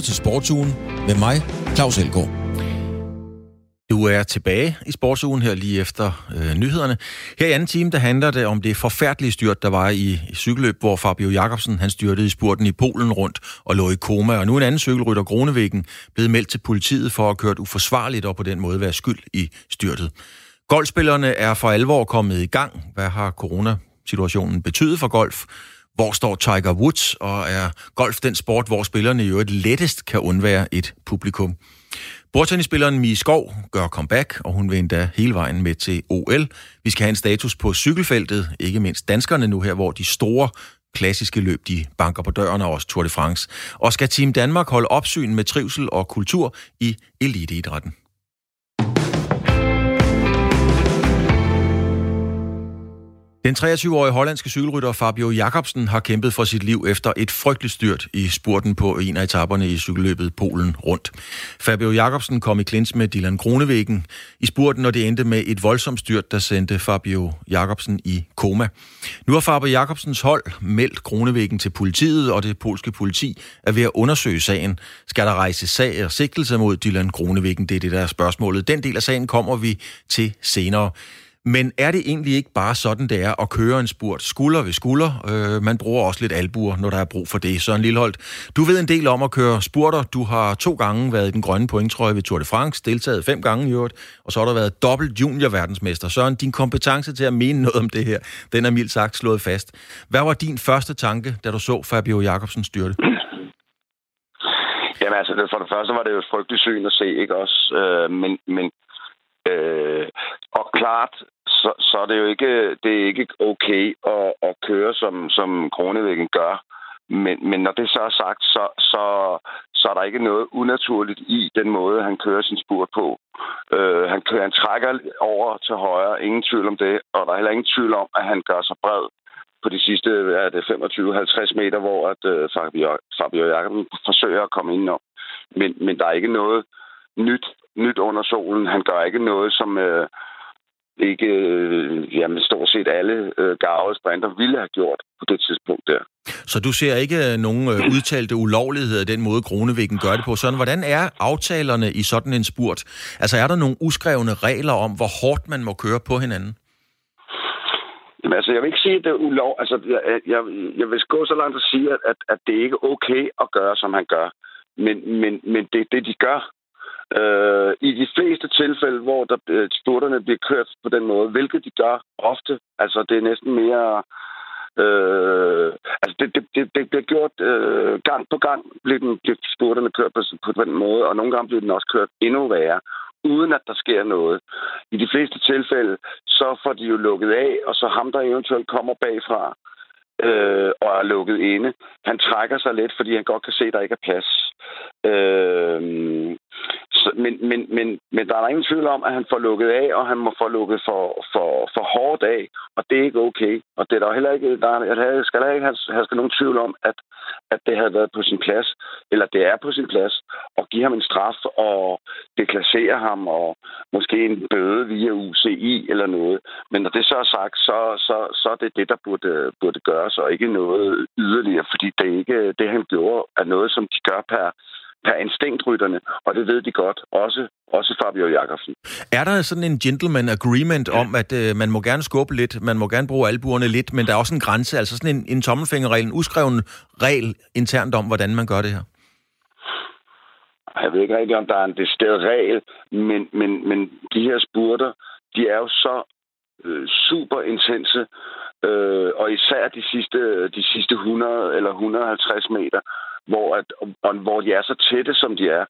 lytter til Sportsugen med mig, Claus Elgaard. Du er tilbage i sportsugen her lige efter øh, nyhederne. Her i anden time, der handler det om det forfærdelige styrt, der var i, i cykelløb, hvor Fabio Jakobsen han styrtede i spurten i Polen rundt og lå i koma. Og nu en anden cykelrytter, Gronevæggen, blevet meldt til politiet for at have kørt uforsvarligt og på den måde være skyld i styrtet. Golfspillerne er for alvor kommet i gang. Hvad har coronasituationen betydet for golf? Hvor står Tiger Woods, og er golf den sport, hvor spillerne i øvrigt lettest kan undvære et publikum? Bordtennisspilleren Mie Skov gør comeback, og hun vil endda hele vejen med til OL. Vi skal have en status på cykelfeltet, ikke mindst danskerne nu her, hvor de store klassiske løb, de banker på døren, og også Tour de France. Og skal Team Danmark holde opsyn med trivsel og kultur i eliteidrætten? Den 23-årige hollandske cykelrytter Fabio Jacobsen har kæmpet for sit liv efter et frygteligt styrt i spurten på en af etaperne i cykelløbet Polen rundt. Fabio Jacobsen kom i klins med Dylan Kronevæggen i spurten, og det endte med et voldsomt styrt, der sendte Fabio Jacobsen i koma. Nu har Fabio Jacobsens hold meldt Kronevæggen til politiet, og det polske politi er ved at undersøge sagen. Skal der rejse sag og sigtelse mod Dylan Kronevæggen? Det er det, der er spørgsmålet. Den del af sagen kommer vi til senere. Men er det egentlig ikke bare sådan, det er at køre en spurt skulder ved skulder? Øh, man bruger også lidt albuer, når der er brug for det. Søren Lilleholdt, du ved en del om at køre spurter. Du har to gange været i den grønne pointtrøje ved Tour de France, deltaget fem gange i øvrigt, og så har der været dobbelt junior-verdensmester. Søren, din kompetence til at mene noget om det her, den er mildt sagt slået fast. Hvad var din første tanke, da du så Fabio Jacobsen styrte? Jamen altså, for det første var det jo et frygteligt syn at se, ikke også? Øh, men, men Øh, og klart, så, så er det jo ikke, det er ikke okay at, at køre, som, som Kronevæggen gør. Men, men når det så er sagt, så, så, så er der ikke noget unaturligt i den måde, han kører sin spurt på. Øh, han, kører, han trækker over til højre, ingen tvivl om det, og der er heller ingen tvivl om, at han gør sig bred på de sidste er det 25-50 meter, hvor at, øh, Fabio, Fabio Jacobsen forsøger at komme indenom. Men, men der er ikke noget nyt nyt under solen. Han gør ikke noget, som øh, ikke øh, jamen, stort set alle øh, garvede sprinter ville have gjort på det tidspunkt der. Så du ser ikke øh, nogen øh, udtalte ulovligheder den måde, Kronevæggen gør det på. Sådan, hvordan er aftalerne i sådan en spurt? Altså er der nogle uskrevne regler om, hvor hårdt man må køre på hinanden? Jamen, altså, jeg vil ikke sige, at det er ulov. Altså, jeg, jeg, jeg vil gå så langt at sige, at, at, at det ikke er okay at gøre, som han gør. Men, men, men det, det, de gør, Øh, I de fleste tilfælde, hvor der, øh, spurterne bliver kørt på den måde, hvilket de gør ofte, altså det er næsten mere... Øh, altså det, det, det, det bliver gjort øh, gang på gang, bliver, den, bliver spurterne kørt på, på den måde, og nogle gange bliver den også kørt endnu værre, uden at der sker noget. I de fleste tilfælde, så får de jo lukket af, og så ham, der eventuelt kommer bagfra, øh, og er lukket inde. Han trækker sig lidt, fordi han godt kan se, at der ikke er plads. Øh, så, men, men, men, men der er ingen tvivl om, at han får lukket af, og han må få lukket for, for, for hårdt af, og det er ikke okay. Og det er der heller ikke, der, jeg skal der ikke have, have nogen tvivl om, at, at det havde været på sin plads, eller det er på sin plads, at give ham en straf og deklassere ham, og måske en bøde via UCI eller noget. Men når det så er sagt, så, så, så er det det, der burde, burde gøres, og ikke noget yderligere, fordi det, ikke, det han gjorde, er noget, som de gør per per instinktrytterne, og det ved de godt, også, også Fabio Jakobsen. Er der sådan en gentleman agreement ja. om, at øh, man må gerne skubbe lidt, man må gerne bruge albuerne lidt, men der er også en grænse, altså sådan en, en tommelfingerregel, en uskreven regel internt om, hvordan man gør det her? Jeg ved ikke rigtig, om der er en decideret regel, men, men, men de her spurter, de er jo så øh, super intense, øh, og især de sidste, de sidste 100 eller 150 meter, hvor, at, og, hvor de er så tætte, som de er,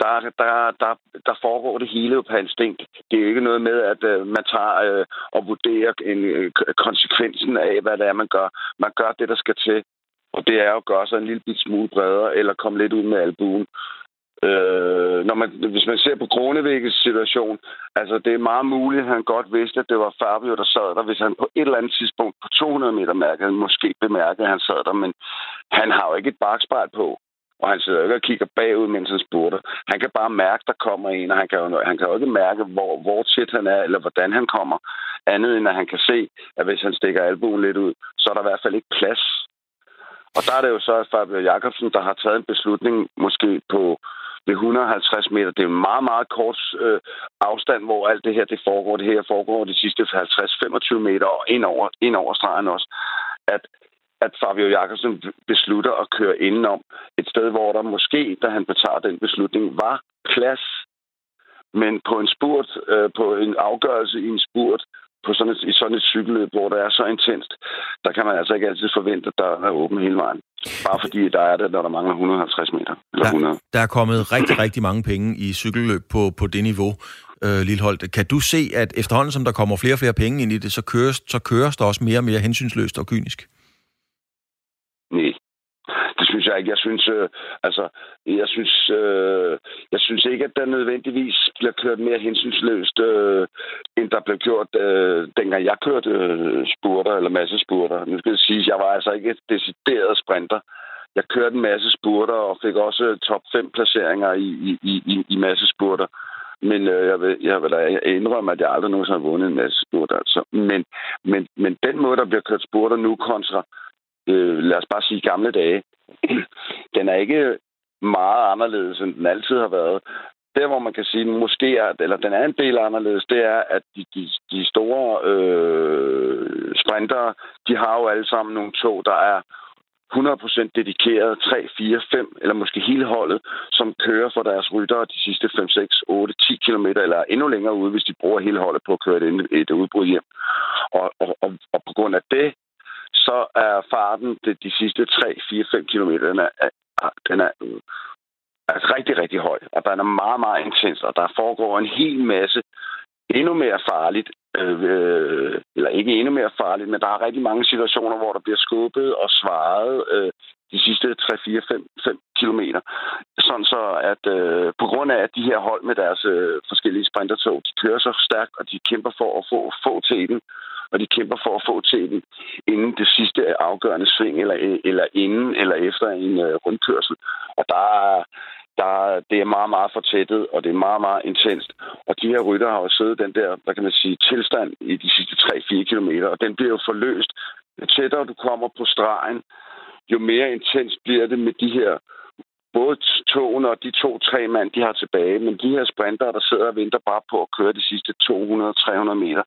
der, der, der, der foregår det hele jo en instinkt. Det er jo ikke noget med, at øh, man tager øh, og vurderer en, øh, konsekvensen af, hvad det er, man gør. Man gør det, der skal til. Og det er jo at gøre sig en lille smule bredere, eller komme lidt ud med albuen. Øh, når man, hvis man ser på Kronevækkes situation, altså det er meget muligt, at han godt vidste, at det var Fabio, der sad der. Hvis han på et eller andet tidspunkt på 200 meter mærkede, måske bemærkede, at han sad der, men han har jo ikke et bakspejl på. Og han sidder ikke og kigger bagud, mens han spurter. Han kan bare mærke, der kommer en, og han kan jo, han kan jo ikke mærke, hvor, hvor tæt han er, eller hvordan han kommer. Andet end, at han kan se, at hvis han stikker albuen lidt ud, så er der i hvert fald ikke plads Og der er det jo så Fabio Jacobsen, der har taget en beslutning måske på ved 150 meter. Det er en meget, meget kort øh, afstand, hvor alt det her det foregår. Det her foregår de sidste 50-25 meter og ind over, ind over stregen også. At, at Fabio Jakobsen beslutter at køre indenom et sted, hvor der måske, da han betager den beslutning, var plads men på en spurt, øh, på en afgørelse i en spurt, på sådan et, i sådan et cykelløb, hvor det er så intenst, der kan man altså ikke altid forvente, at der er åben hele vejen. Bare fordi der er det, når der mangler 150 meter. Eller 100. Der, der er kommet rigtig, rigtig mange penge i cykelløb på, på det niveau, øh, Lilleholdt. Kan du se, at efterhånden, som der kommer flere og flere penge ind i det, så køres, så køres der også mere og mere hensynsløst og kynisk? Nej, det synes jeg ikke. Jeg synes, øh, altså, jeg synes, øh, jeg synes ikke, at der nødvendigvis bliver kørt mere hensynsløst, øh, end der blev gjort, øh, dengang jeg kørte øh, spurter eller masse spurter. Nu skal jeg sige, at jeg var altså ikke et decideret sprinter. Jeg kørte en masse spurter og fik også øh, top 5 placeringer i, i, i, i masse spurter. Men øh, jeg, vil, jeg vil da indrømme, at jeg aldrig nogensinde har vundet en masse spurter. Altså. Men, men, men den måde, der bliver kørt spurter nu kontra øh, Øh, lad os bare sige gamle dage, den er ikke meget anderledes, end den altid har været. Der, hvor man kan sige, måske er, eller den er en del anderledes, det er, at de, de, de store øh, sprintere, de har jo alle sammen nogle tog, der er 100% dedikeret 3, 4, 5 eller måske hele holdet, som kører for deres ryttere de sidste 5, 6, 8, 10 km eller endnu længere ude, hvis de bruger hele holdet på at køre et, et udbrud hjem. Og, og, og, og på grund af det, så er farten de, de sidste 3, 4, 5 km, den er, den er, altså rigtig, rigtig høj. Og den er meget, meget intens, og der foregår en hel masse endnu mere farligt, øh, øh, eller ikke endnu mere farligt, men der er rigtig mange situationer, hvor der bliver skubbet og svaret øh, de sidste 3, 4, 5, 5 kilometer. Sådan så, at øh, på grund af, at de her hold med deres øh, forskellige sprintertog, de kører så stærkt, og de kæmper for at få, få til den, og de kæmper for at få til den inden det sidste afgørende sving, eller, eller inden eller efter en øh, rundkørsel. Og der er, der, det er meget, meget fortættet, og det er meget, meget intenst. Og de her rytter har jo siddet den der, hvad kan man sige, tilstand i de sidste 3-4 kilometer, og den bliver jo forløst. Jo tættere du kommer på stregen, jo mere intens bliver det med de her både togene og de to-tre mand, de har tilbage, men de her sprinter, der sidder og venter bare på at køre de sidste 200-300 meter,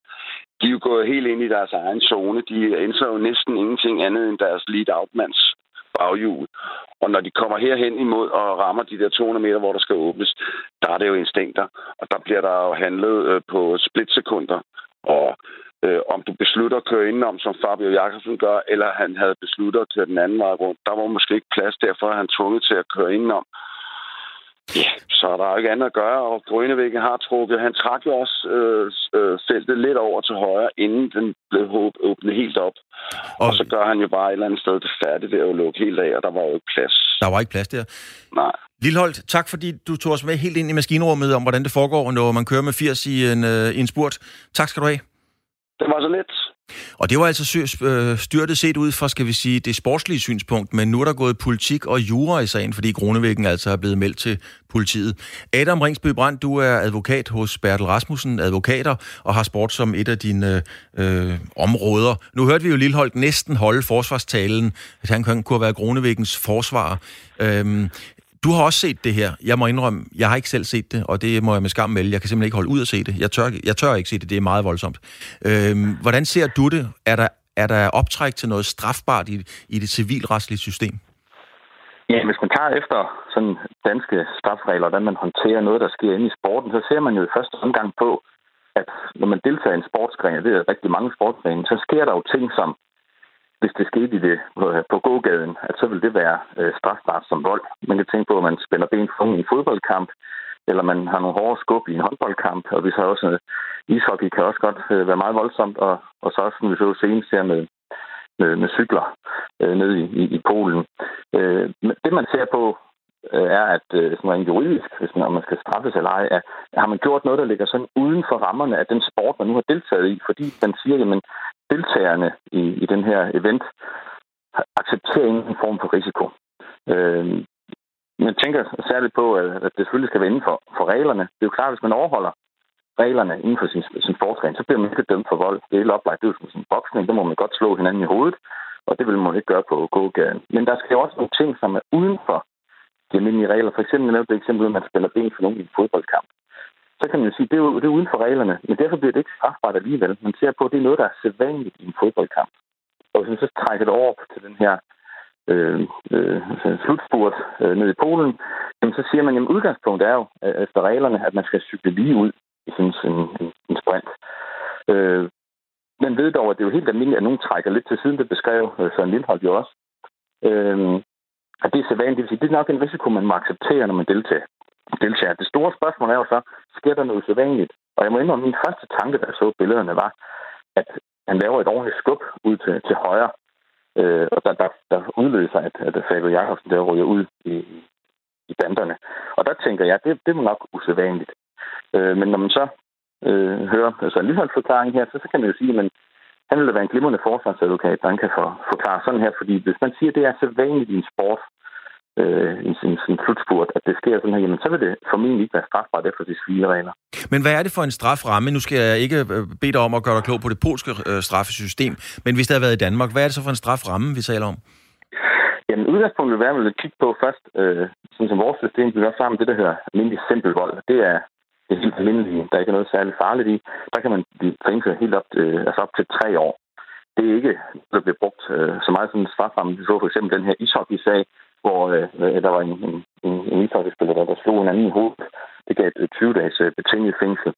de er jo gået helt ind i deres egen zone. De ændrer jo næsten ingenting andet end deres lead-out-mands baghjul. Og når de kommer herhen imod og rammer de der 200 meter, hvor der skal åbnes, der er det jo instinkter. Og der bliver der jo handlet øh, på splitsekunder. Og øh, om du beslutter at køre indenom, som Fabio Jakobsen gør, eller han havde besluttet at køre den anden vej rundt, der var måske ikke plads, derfor er han tvunget til at køre indenom. Ja, så er der ikke andet at gøre, og Grønnevæggen har trukket. Han trak jo også øh, øh, feltet lidt over til højre, inden den blev åbnet helt op. Og, og så gør han jo bare et eller andet sted det færdigt ved at lukke helt af, og der var jo ikke plads. Der var ikke plads der? Nej. Lilleholdt, tak fordi du tog os med helt ind i maskinrummet om, hvordan det foregår, når man kører med 80 i en, øh, i en spurt. Tak skal du have. Det var så lidt. Og det var altså øh, styrtet set ud fra, skal vi sige, det sportslige synspunkt, men nu er der gået politik og jura i sagen, fordi Kronevæggen altså er blevet meldt til politiet. Adam Ringsby Brandt, du er advokat hos Bertel Rasmussen Advokater og har sport som et af dine øh, områder. Nu hørte vi jo Lilleholdt næsten holde forsvarstalen, at han kunne have været Kronevæggens forsvar. Øhm, du har også set det her. Jeg må indrømme, jeg har ikke selv set det, og det må jeg med skam melde. Jeg kan simpelthen ikke holde ud at se det. Jeg tør, jeg tør ikke se det. Det er meget voldsomt. Øhm, hvordan ser du det? Er der, er der optræk til noget strafbart i, i det civilretslige system? Ja, hvis man tager efter sådan danske strafregler, hvordan man håndterer noget, der sker inde i sporten, så ser man jo i første omgang på, at når man deltager i en sportsgren, det er rigtig mange sportsgrene, så sker der jo ting, som hvis det skete i det på, på gågaden, at så vil det være øh, strafbart som vold. Man kan tænke på, at man spænder ben for i en fodboldkamp, eller man har nogle hårde skub i en håndboldkamp, og vi så også øh, ishockey kan også godt øh, være meget voldsomt, og, og så også, som vi så senest her med, med, med cykler øh, nede i, i, i Polen. Øh, det man ser på, øh, er, at øh, sådan rent juridisk, hvis man, om man skal straffes eller ej, er, har man gjort noget, der ligger sådan uden for rammerne af den sport, man nu har deltaget i, fordi man siger, jamen, deltagerne i, i den her event accepterer ingen form for risiko. Øh, man tænker særligt på, at det selvfølgelig skal være inden for, for reglerne. Det er jo klart, at hvis man overholder reglerne inden for sin, sin sportsgren, så bliver man ikke dømt for vold. Det er helt oplagt. Det er jo som boksning, der må man godt slå hinanden i hovedet. Og det vil man ikke gøre på gågaden. Men der skal jo også nogle ting, som er uden for de almindelige regler. For eksempel nævnte det eksempel, at man spiller ben for nogen i en fodboldkamp. Så kan man sige, det er, jo, det er uden for reglerne, men derfor bliver det ikke strafbart alligevel. Man ser på, at det er noget, der er sædvanligt i en fodboldkamp. Og hvis man så trækker det over til den her øh, øh, altså slutspurt øh, ned i Polen, jamen, så siger man, at udgangspunktet er jo efter reglerne, at man skal cykle lige ud i sådan en, en, en sprint. Øh, man ved dog, at det er jo helt almindeligt, at nogen trækker lidt til siden. Det beskrev øh, Søren Lindholm jo også. Øh, at det er sædvanligt. Det vil sige, det er nok en risiko, man må acceptere, når man deltager. deltager. Det store spørgsmål er jo så, sker der noget usædvanligt. Og jeg må indrømme, at min første tanke, da jeg så billederne, var, at han laver et ordentligt skub ud til, til højre, øh, og der, der, der udløser, at, at Fabio Jacobsen der ryger ud i, i banderne. Og der tænker jeg, det, det er nok usædvanligt. Øh, men når man så øh, hører altså en lille forklaring her, så, så kan man jo sige, at han vil da være en glimrende forsvarsadvokat, der han kan for, forklare sådan her, fordi hvis man siger, at det er så vanligt i en sport, øh, i sin, sin slutspurt, at det sker sådan her, jamen så vil det formentlig ikke være strafbart efter de regler. Men hvad er det for en straframme? Nu skal jeg ikke øh, bede dig om at gøre dig klog på det polske øh, straffesystem, men hvis det har været i Danmark, hvad er det så for en straframme, vi taler om? Jamen, udgangspunktet vil være, at vi vil kigge på først, øh, sådan som vores system bliver sammen det, der hedder almindelig simpel vold. Det er det helt almindelige, der ikke er noget særligt farligt i. Der kan man blive fængslet helt op, øh, altså op til tre år. Det er ikke, der bliver brugt øh, så meget som en straframme. Vi så for eksempel den her ishockey-sag, hvor øh, der var en, en, en, en ishockeyspiller, der, der slog en anden i hovedet. Det gav et 20 dages øh, betinget fængsel.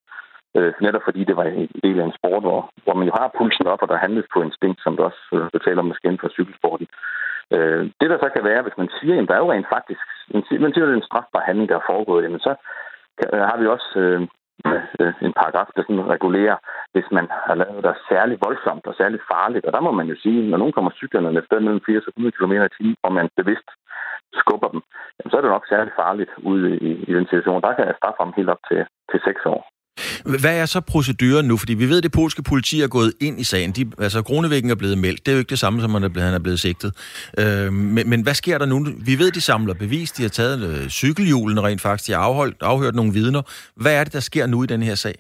Øh, netop fordi det var en del af en sport, hvor, hvor man jo har pulsen op, og der handles på instinkt, som du også øh, betaler måske inden for cykelsporten. Øh, det der så kan være, hvis man siger, at der er jo rent faktisk, man siger, at det er en strafbar handling, der er foregået, jamen så øh, har vi også øh, med øh, en paragraf, der sådan regulerer, hvis man har lavet det særligt voldsomt og særligt farligt. Og der må man jo sige, når nogen kommer cyklerne med sted mellem 80 og 100 km i timen, og man bevidst skubber dem, jamen, så er det nok særligt farligt ude i, i den situation. Der kan jeg straffe ham helt op til, til 6 år. Hvad er så proceduren nu? Fordi vi ved, at det polske politi er gået ind i sagen. De, altså, Kronevæggen er blevet meldt. Det er jo ikke det samme, som han er blevet, han er blevet sigtet. Øh, men, men hvad sker der nu? Vi ved, de samler bevis. De har taget øh, cykelhjulene rent faktisk. De har afholdt, afhørt nogle vidner. Hvad er det, der sker nu i den her sag?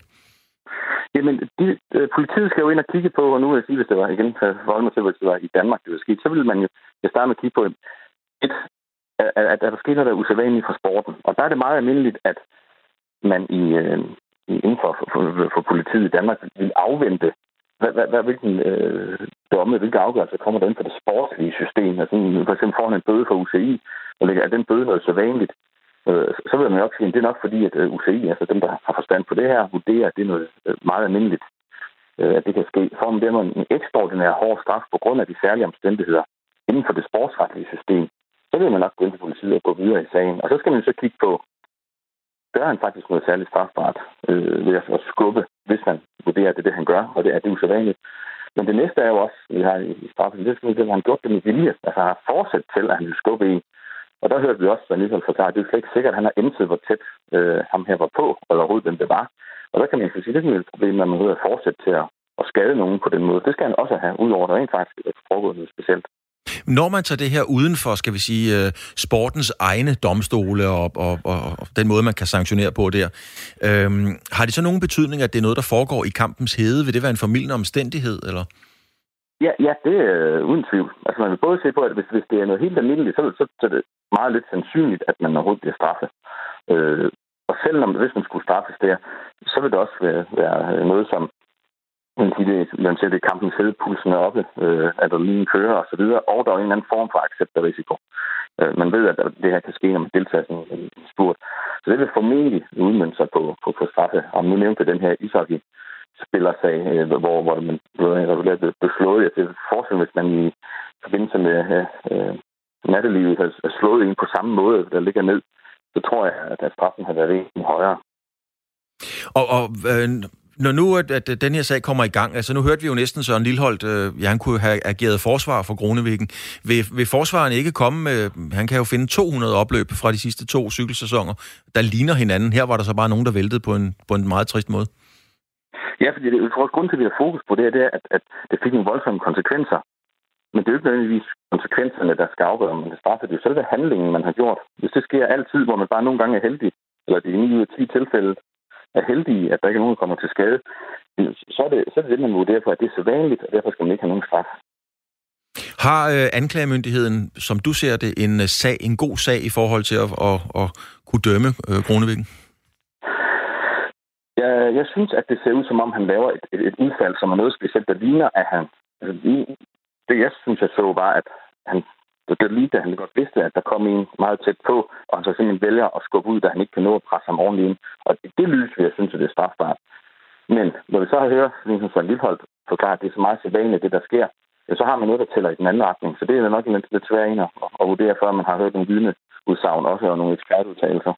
Jamen, de, øh, politiet skal jo ind og kigge på, og nu vil jeg sige, hvis det var igen, for mig til, hvis det var i Danmark, det var sket, så ville man jo starte med at kigge på, et, at, at, at der sker noget, der er usædvanligt for sporten. Og der er det meget almindeligt, at man i, øh, inden for, for, for politiet i Danmark vil afvente, hvad, hvad, hvad, hvilken øh, domme, hvilke afgørelser kommer der ind for det sportslige system. Altså, for eksempel får en bøde for UCI, og er den bøde noget øh, så vanligt, øh, så vil man jo også sige, at det er nok fordi, at øh, UCI, altså dem, der har forstand på det her, vurderer, at det er noget øh, meget almindeligt, øh, at det kan ske. For om det er en ekstraordinær hård straf på grund af de særlige omstændigheder inden for det sportsretlige system, så vil man nok gå ind til politiet og gå videre i sagen. Og så skal man så kigge på, gør han faktisk noget særligt strafbart øh, ved at skubbe, hvis man vurderer, at det er det, han gør, og det er det usædvanligt. Men det næste er jo også, vi har i straffen, det er, at han gjort det med vilje, altså har fortsat til, at han vil skubbe i. Og der hørte vi også, at Nissan forklare, at det er slet ikke sikkert, at han har indset, hvor tæt øh, ham her var på, eller overhovedet hvem det var. Og der kan man jo sige, at det er et problem, at man ved at fortsætte til at, at skade nogen på den måde. Det skal han også have, udover at der rent faktisk er foregået noget specielt. Når man tager det her udenfor, skal vi sige, øh, sportens egne domstole og, og, og, og den måde, man kan sanktionere på der, øhm, har det så nogen betydning, at det er noget, der foregår i kampens hede? Vil det være en formidlende omstændighed, eller? Ja, ja, det er øh, uden tvivl. Altså man vil både se på, at hvis, hvis det er noget helt almindeligt, så, så, så er det meget lidt sandsynligt, at man overhovedet bliver straffet. Øh, og selvom hvis man skulle straffes der, så vil det også være, være noget, som man sige det, man ser det selv pulsen er oppe, øh, adrenalin kører og så videre, og der er en eller anden form for accept af risiko. Øh, man ved, at det her kan ske, når man deltager i en spurt. Så det vil formentlig udmønte sig på, på, på straffe. Og nu nævnte den her ishockey spillersag, øh, hvor, hvor man blev, blev slået. Jeg kan at hvis man i forbindelse med øh, øh nattelivet har slået en på samme måde, der ligger ned, så tror jeg, at straffen har været en højere. Og, og øh, når nu at, at den her sag kommer i gang, altså nu hørte vi jo næsten Søren Lilholdt, øh, ja, han kunne have ageret forsvar for Kronevæggen. Vil, vil forsvaren ikke komme med, han kan jo finde 200 opløb fra de sidste to cykelsæsoner, der ligner hinanden. Her var der så bare nogen, der væltede på en, på en meget trist måde. Ja, fordi det, jeg tror, grund til, at vi har fokus på det, det er, at, at det fik nogle voldsomme konsekvenser. Men det er jo ikke nødvendigvis konsekvenserne, der skal afgøre, om man kan straffe. Det er jo selve handlingen, man har gjort. Hvis det sker altid, hvor man bare nogle gange er heldig, eller det er 9 ud af 10 tilfælde, er heldige, at der ikke er nogen, der kommer til skade, så er det så er det, det man vurderer for, at det er så vanligt, og derfor skal man ikke have nogen straf. Har øh, anklagemyndigheden, som du ser det, en øh, sag, en god sag i forhold til at, at, at kunne dømme øh, Kronevikken? Jeg, jeg synes, at det ser ud, som om han laver et, et, et udfald, som er noget specielt, der ligner, at han... Altså, det, jeg synes, jeg så, var, at han det, det lige da han godt vidste, at der kom en meget tæt på, og han så simpelthen vælger at skubbe ud, da han ikke kan nå at presse ham ordentligt ind. Og det, det lys, jeg synes, at det er strafbart. Men når vi så har hørt, som Søren Lilleholdt forklare, at det er så meget sædvanligt, det der sker, ja, så har man noget, der tæller i den anden retning. Så det er nok lidt, svær en at, at vurdere, før man har hørt nogle vidneudsagn også, og nogle ekspertudtalelser.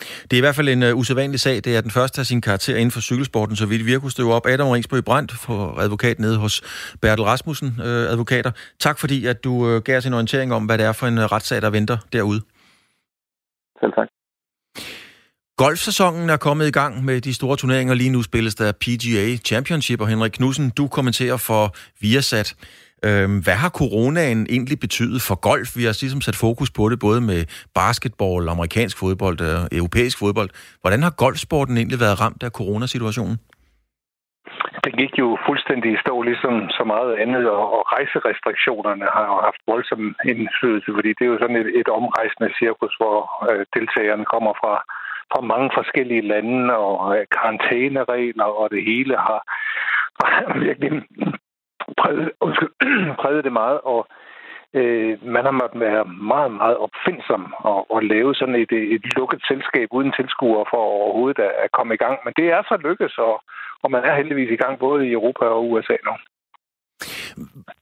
Det er i hvert fald en uh, usædvanlig sag. Det er den første af sin karakter inden for cykelsporten, så vidt vi kunne støve op. Adam Ringsbø Brandt, for advokat nede hos Bertel Rasmussen uh, Advokater. Tak fordi, at du uh, gav os en orientering om, hvad det er for en uh, retssag, der venter derude. Selv tak. Golfsæsonen er kommet i gang med de store turneringer. Lige nu spilles der PGA Championship, og Henrik Knudsen, du kommenterer for Viasat. Øhm, hvad har coronaen egentlig betydet for golf? Vi har ligesom sat fokus på det, både med basketball, amerikansk fodbold og europæisk fodbold. Hvordan har golfsporten egentlig været ramt af coronasituationen? Det gik jo fuldstændig i stå, ligesom så meget andet, og rejserestriktionerne har jo haft voldsom indflydelse, fordi det er jo sådan et, et omrejsende cirkus, hvor øh, deltagerne kommer fra, fra mange forskellige lande, og øh, karantæneregler, og det hele har, har virkelig præget, undskyld, præget det meget, og øh, man har måttet være meget, meget opfindsom og, og lave sådan et, øh, et lukket selskab uden tilskuere for overhovedet at, at komme i gang. Men det er så lykkes, og, og man er heldigvis i gang både i Europa og USA nu.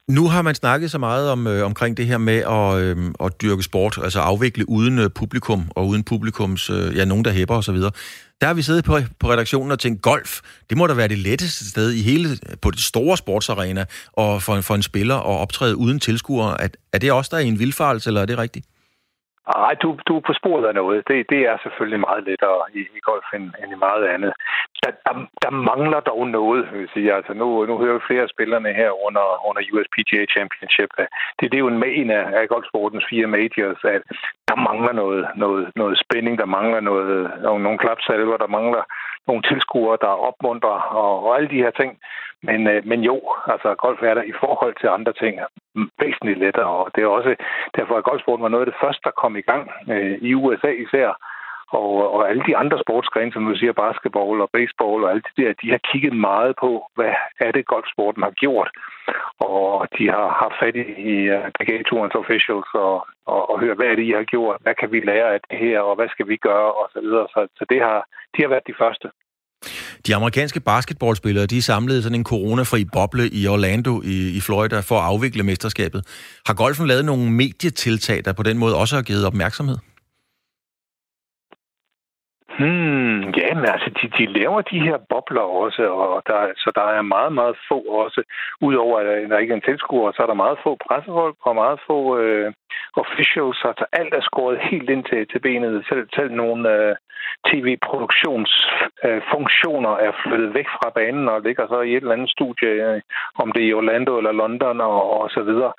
Nu har man snakket så meget om øh, omkring det her med at, øh, at dyrke sport, altså afvikle uden øh, publikum og uden publikums, øh, ja, nogen der hæpper osv. Der har vi siddet på, på redaktionen og tænkt, golf, det må da være det letteste sted i hele, på det store sportsarena, og for, for en spiller at optræde uden tilskuere. Er, er det også der er en vildfarelse, eller er det rigtigt? Nej, du, du er på sporet af noget. Det, det er selvfølgelig meget lettere i, i golf end, end i meget andet. Der, der, der mangler dog noget, vil jeg sige. Altså nu, nu hører vi flere af spillerne her under, under USPGA Championship. Det, det er jo en, main af, af golfsportens fire majors, at der mangler noget, noget, noget spænding, der mangler noget, nogle klapsalver, der mangler nogle tilskuere, der opmuntrer og, og alle de her ting. Men, øh, men jo, altså golf er der i forhold til andre ting væsentligt lettere, og det er også derfor, at golfsporten var noget af det første, der kom i gang øh, i USA især. Og, og alle de andre sportsgrene, som du siger, basketball og baseball og alt det der, de har kigget meget på, hvad er det, golfsporten har gjort. Og de har haft fat i uh, øh, PGA Tourens officials og, og, og hørt, hvad er det, I har gjort? Hvad kan vi lære af det her, og hvad skal vi gøre? Og så videre. Så, så det har, de har været de første. De amerikanske basketballspillere, de samlede sådan en coronafri boble i Orlando i, i Florida for at afvikle mesterskabet. Har golfen lavet nogle medietiltag, der på den måde også har givet opmærksomhed? Hmm, ja, men altså, de, de laver de her bobler også, og der, så der er meget, meget få også. Udover at der ikke er en tilskuer, så er der meget få pressefolk og meget få øh, officials. Altså alt er skåret helt ind til, til benet. Selv, selv nogle øh, tv-produktionsfunktioner øh, er flyttet væk fra banen og ligger så i et eller andet studie, øh, om det er i Orlando eller London og, og så videre.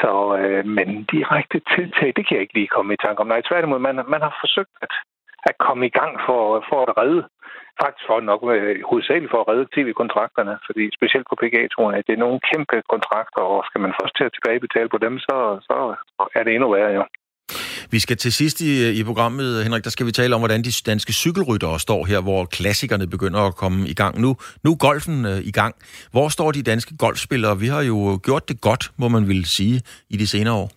Så, øh, men direkte tiltag, det kan jeg ikke lige komme i tanke om. Nej, tværtimod, man, man har forsøgt at at komme i gang for, for at redde, faktisk for nok øh, hovedsageligt for at redde tv-kontrakterne, fordi specielt på PGA-turen, det er nogle kæmpe kontrakter, og skal man først til at tilbagebetale på dem, så, så er det endnu værre, jo. Vi skal til sidst i, i programmet, Henrik, der skal vi tale om, hvordan de danske cykelryttere står her, hvor klassikerne begynder at komme i gang. Nu, nu er golfen øh, i gang. Hvor står de danske golfspillere? Vi har jo gjort det godt, må man vil sige, i de senere år.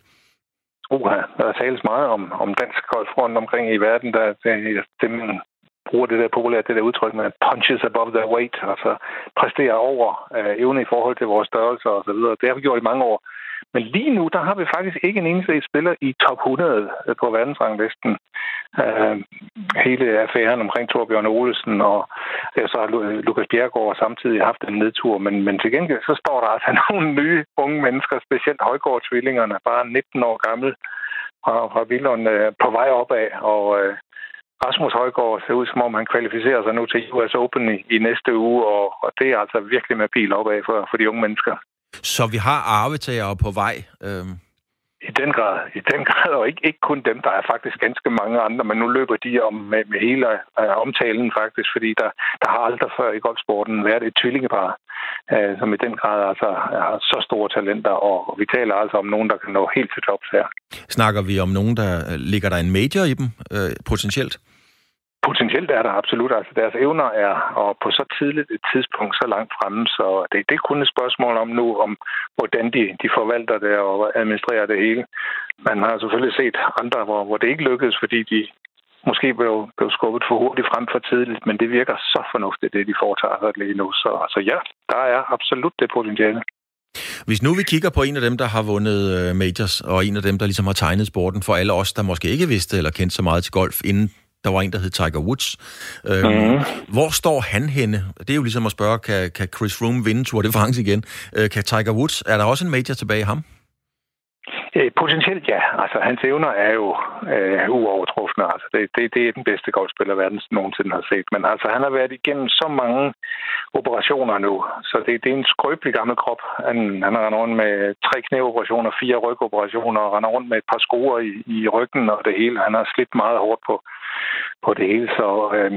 Uha, der tales meget om, om dansk golf rundt omkring i verden, der det, det man bruger det der populært, det der udtryk med punches above their weight, altså præsterer over øh, evne i forhold til vores størrelse og så videre. Det har vi gjort i mange år. Men lige nu, der har vi faktisk ikke en eneste spiller i top 100 øh, på verdensranglisten. Øh, hele affæren omkring Torbjørn Olesen og ja, så har Lukas Bjergård samtidig haft en nedtur. Men, men til gengæld, så står der altså nogle nye unge mennesker, specielt Højgaard-tvillingerne, bare 19 år gammel, fra, fra Billund øh, på vej opad. Og Øh, Rasmus Højgaard ser ud, som om han kvalificerer sig nu til US Open i, i næste uge, og, og det er altså virkelig med pil opad for, for de unge mennesker. Så vi har arvetagere på vej. Øhm. den grad. I den grad, og ikke, ikke kun dem. Der er faktisk ganske mange andre, men nu løber de om med, med hele uh, omtalen faktisk, fordi der, der har aldrig før i golfsporten været et tvillingepar, uh, som i den grad altså har så store talenter, og, og vi taler altså om nogen, der kan nå helt til tops her. Snakker vi om nogen, der ligger der en major i dem, uh, potentielt? Potentielt er der absolut. Altså deres evner er og på så tidligt et tidspunkt så langt fremme, så det, det er kun et spørgsmål om nu, om hvordan de, de forvalter det og administrerer det hele. Man har selvfølgelig set andre, hvor, hvor det ikke lykkedes, fordi de måske blev, blev skubbet for hurtigt frem for tidligt, men det virker så fornuftigt, det de foretager sig lige nu. Så altså, ja, der er absolut det potentiale. Hvis nu vi kigger på en af dem, der har vundet øh, majors, og en af dem, der ligesom har tegnet sporten for alle os, der måske ikke vidste eller kendte så meget til golf, inden der var en, der hed Tiger Woods. Øhm, mm. Hvor står han henne? Det er jo ligesom at spørge, kan, kan Chris Froome vinde Tour de France igen? Øh, kan Tiger Woods, er der også en major tilbage i ham? Potentielt ja. Altså, hans evner er jo øh, uovertrufne. Altså, det, det, det er den bedste golfspiller, verden nogensinde har set. Men altså, han har været igennem så mange operationer nu, så det, det er en skrøbelig gammel krop. Han, han har rundt med tre knæoperationer, fire rygoperationer, og render rundt med et par skruer i, i ryggen og det hele. Han har slidt meget hårdt på, på det hele. Så, øh,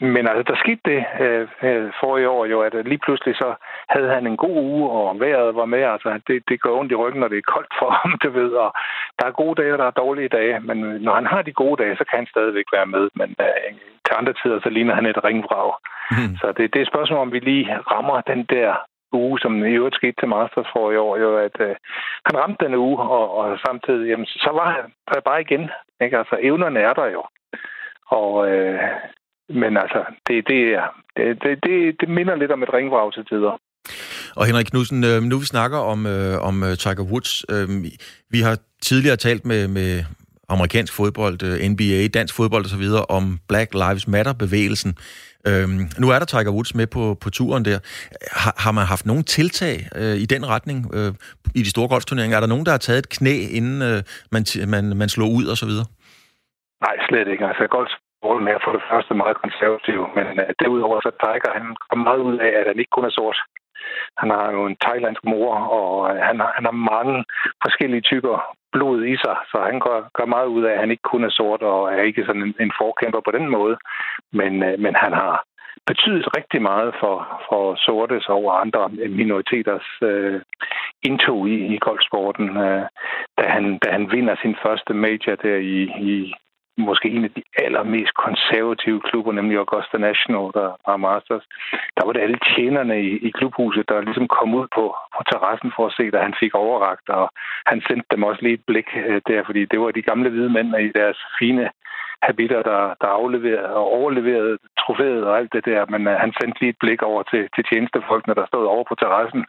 men altså, der skete det øh, øh for i år jo, at lige pludselig så havde han en god uge, og vejret var med. Altså, det, det gør ondt i ryggen, når det er koldt for ham, det ved. Og der er gode dage, og der er dårlige dage. Men når han har de gode dage, så kan han stadigvæk være med. Men øh, til andre tider, så ligner han et ringvrag. Mm. Så det, det er et spørgsmål, om vi lige rammer den der uge, som i øvrigt skete til Masters for i år, jo, at øh, han ramte den uge, og, og samtidig, jamen, så var han bare igen. Ikke? Altså, evnerne er der jo. Og, øh, men altså, det, det, er, det, det, det minder lidt om et ringvrag til tider. Og Henrik Knudsen, øh, nu vi snakker om, øh, om øh, Tiger Woods, øh, vi har tidligere talt med, med amerikansk fodbold, øh, NBA, dansk fodbold osv., om Black Lives Matter-bevægelsen. Øhm, nu er der Tiger Woods med på, på turen der. Har, har man haft nogen tiltag øh, i den retning øh, i de store golfturneringer? Er der nogen, der har taget et knæ, inden øh, man, man, man slår ud og så videre? Nej, slet ikke. Altså, Målen er for det første meget konservativ, men uh, derudover så Tiger, han kom meget ud af, at han ikke kun er sort. Han har jo en thailandsk mor, og uh, han, har, han har mange forskellige typer blod i sig, så han gør, gør meget ud af, at han ikke kun er sort og er ikke sådan en, en forkæmper på den måde, men, uh, men han har betydet rigtig meget for, for sortes og andre minoriteters øh, indtog i, i golfsporten. Øh, da, han, da han vinder sin første major der i, i måske en af de allermest konservative klubber, nemlig Augusta National, der har Masters. Der var det alle tjenerne i, i klubhuset, der ligesom kom ud på, på terrassen for at se, da han fik overragt, og han sendte dem også lige et blik øh, der, fordi det var de gamle hvide mænd i deres fine habitter, der, der afleverede og overleverede trofæet og alt det der, men uh, han sendte lige et blik over til, til tjenestefolkene, der stod over på terrassen,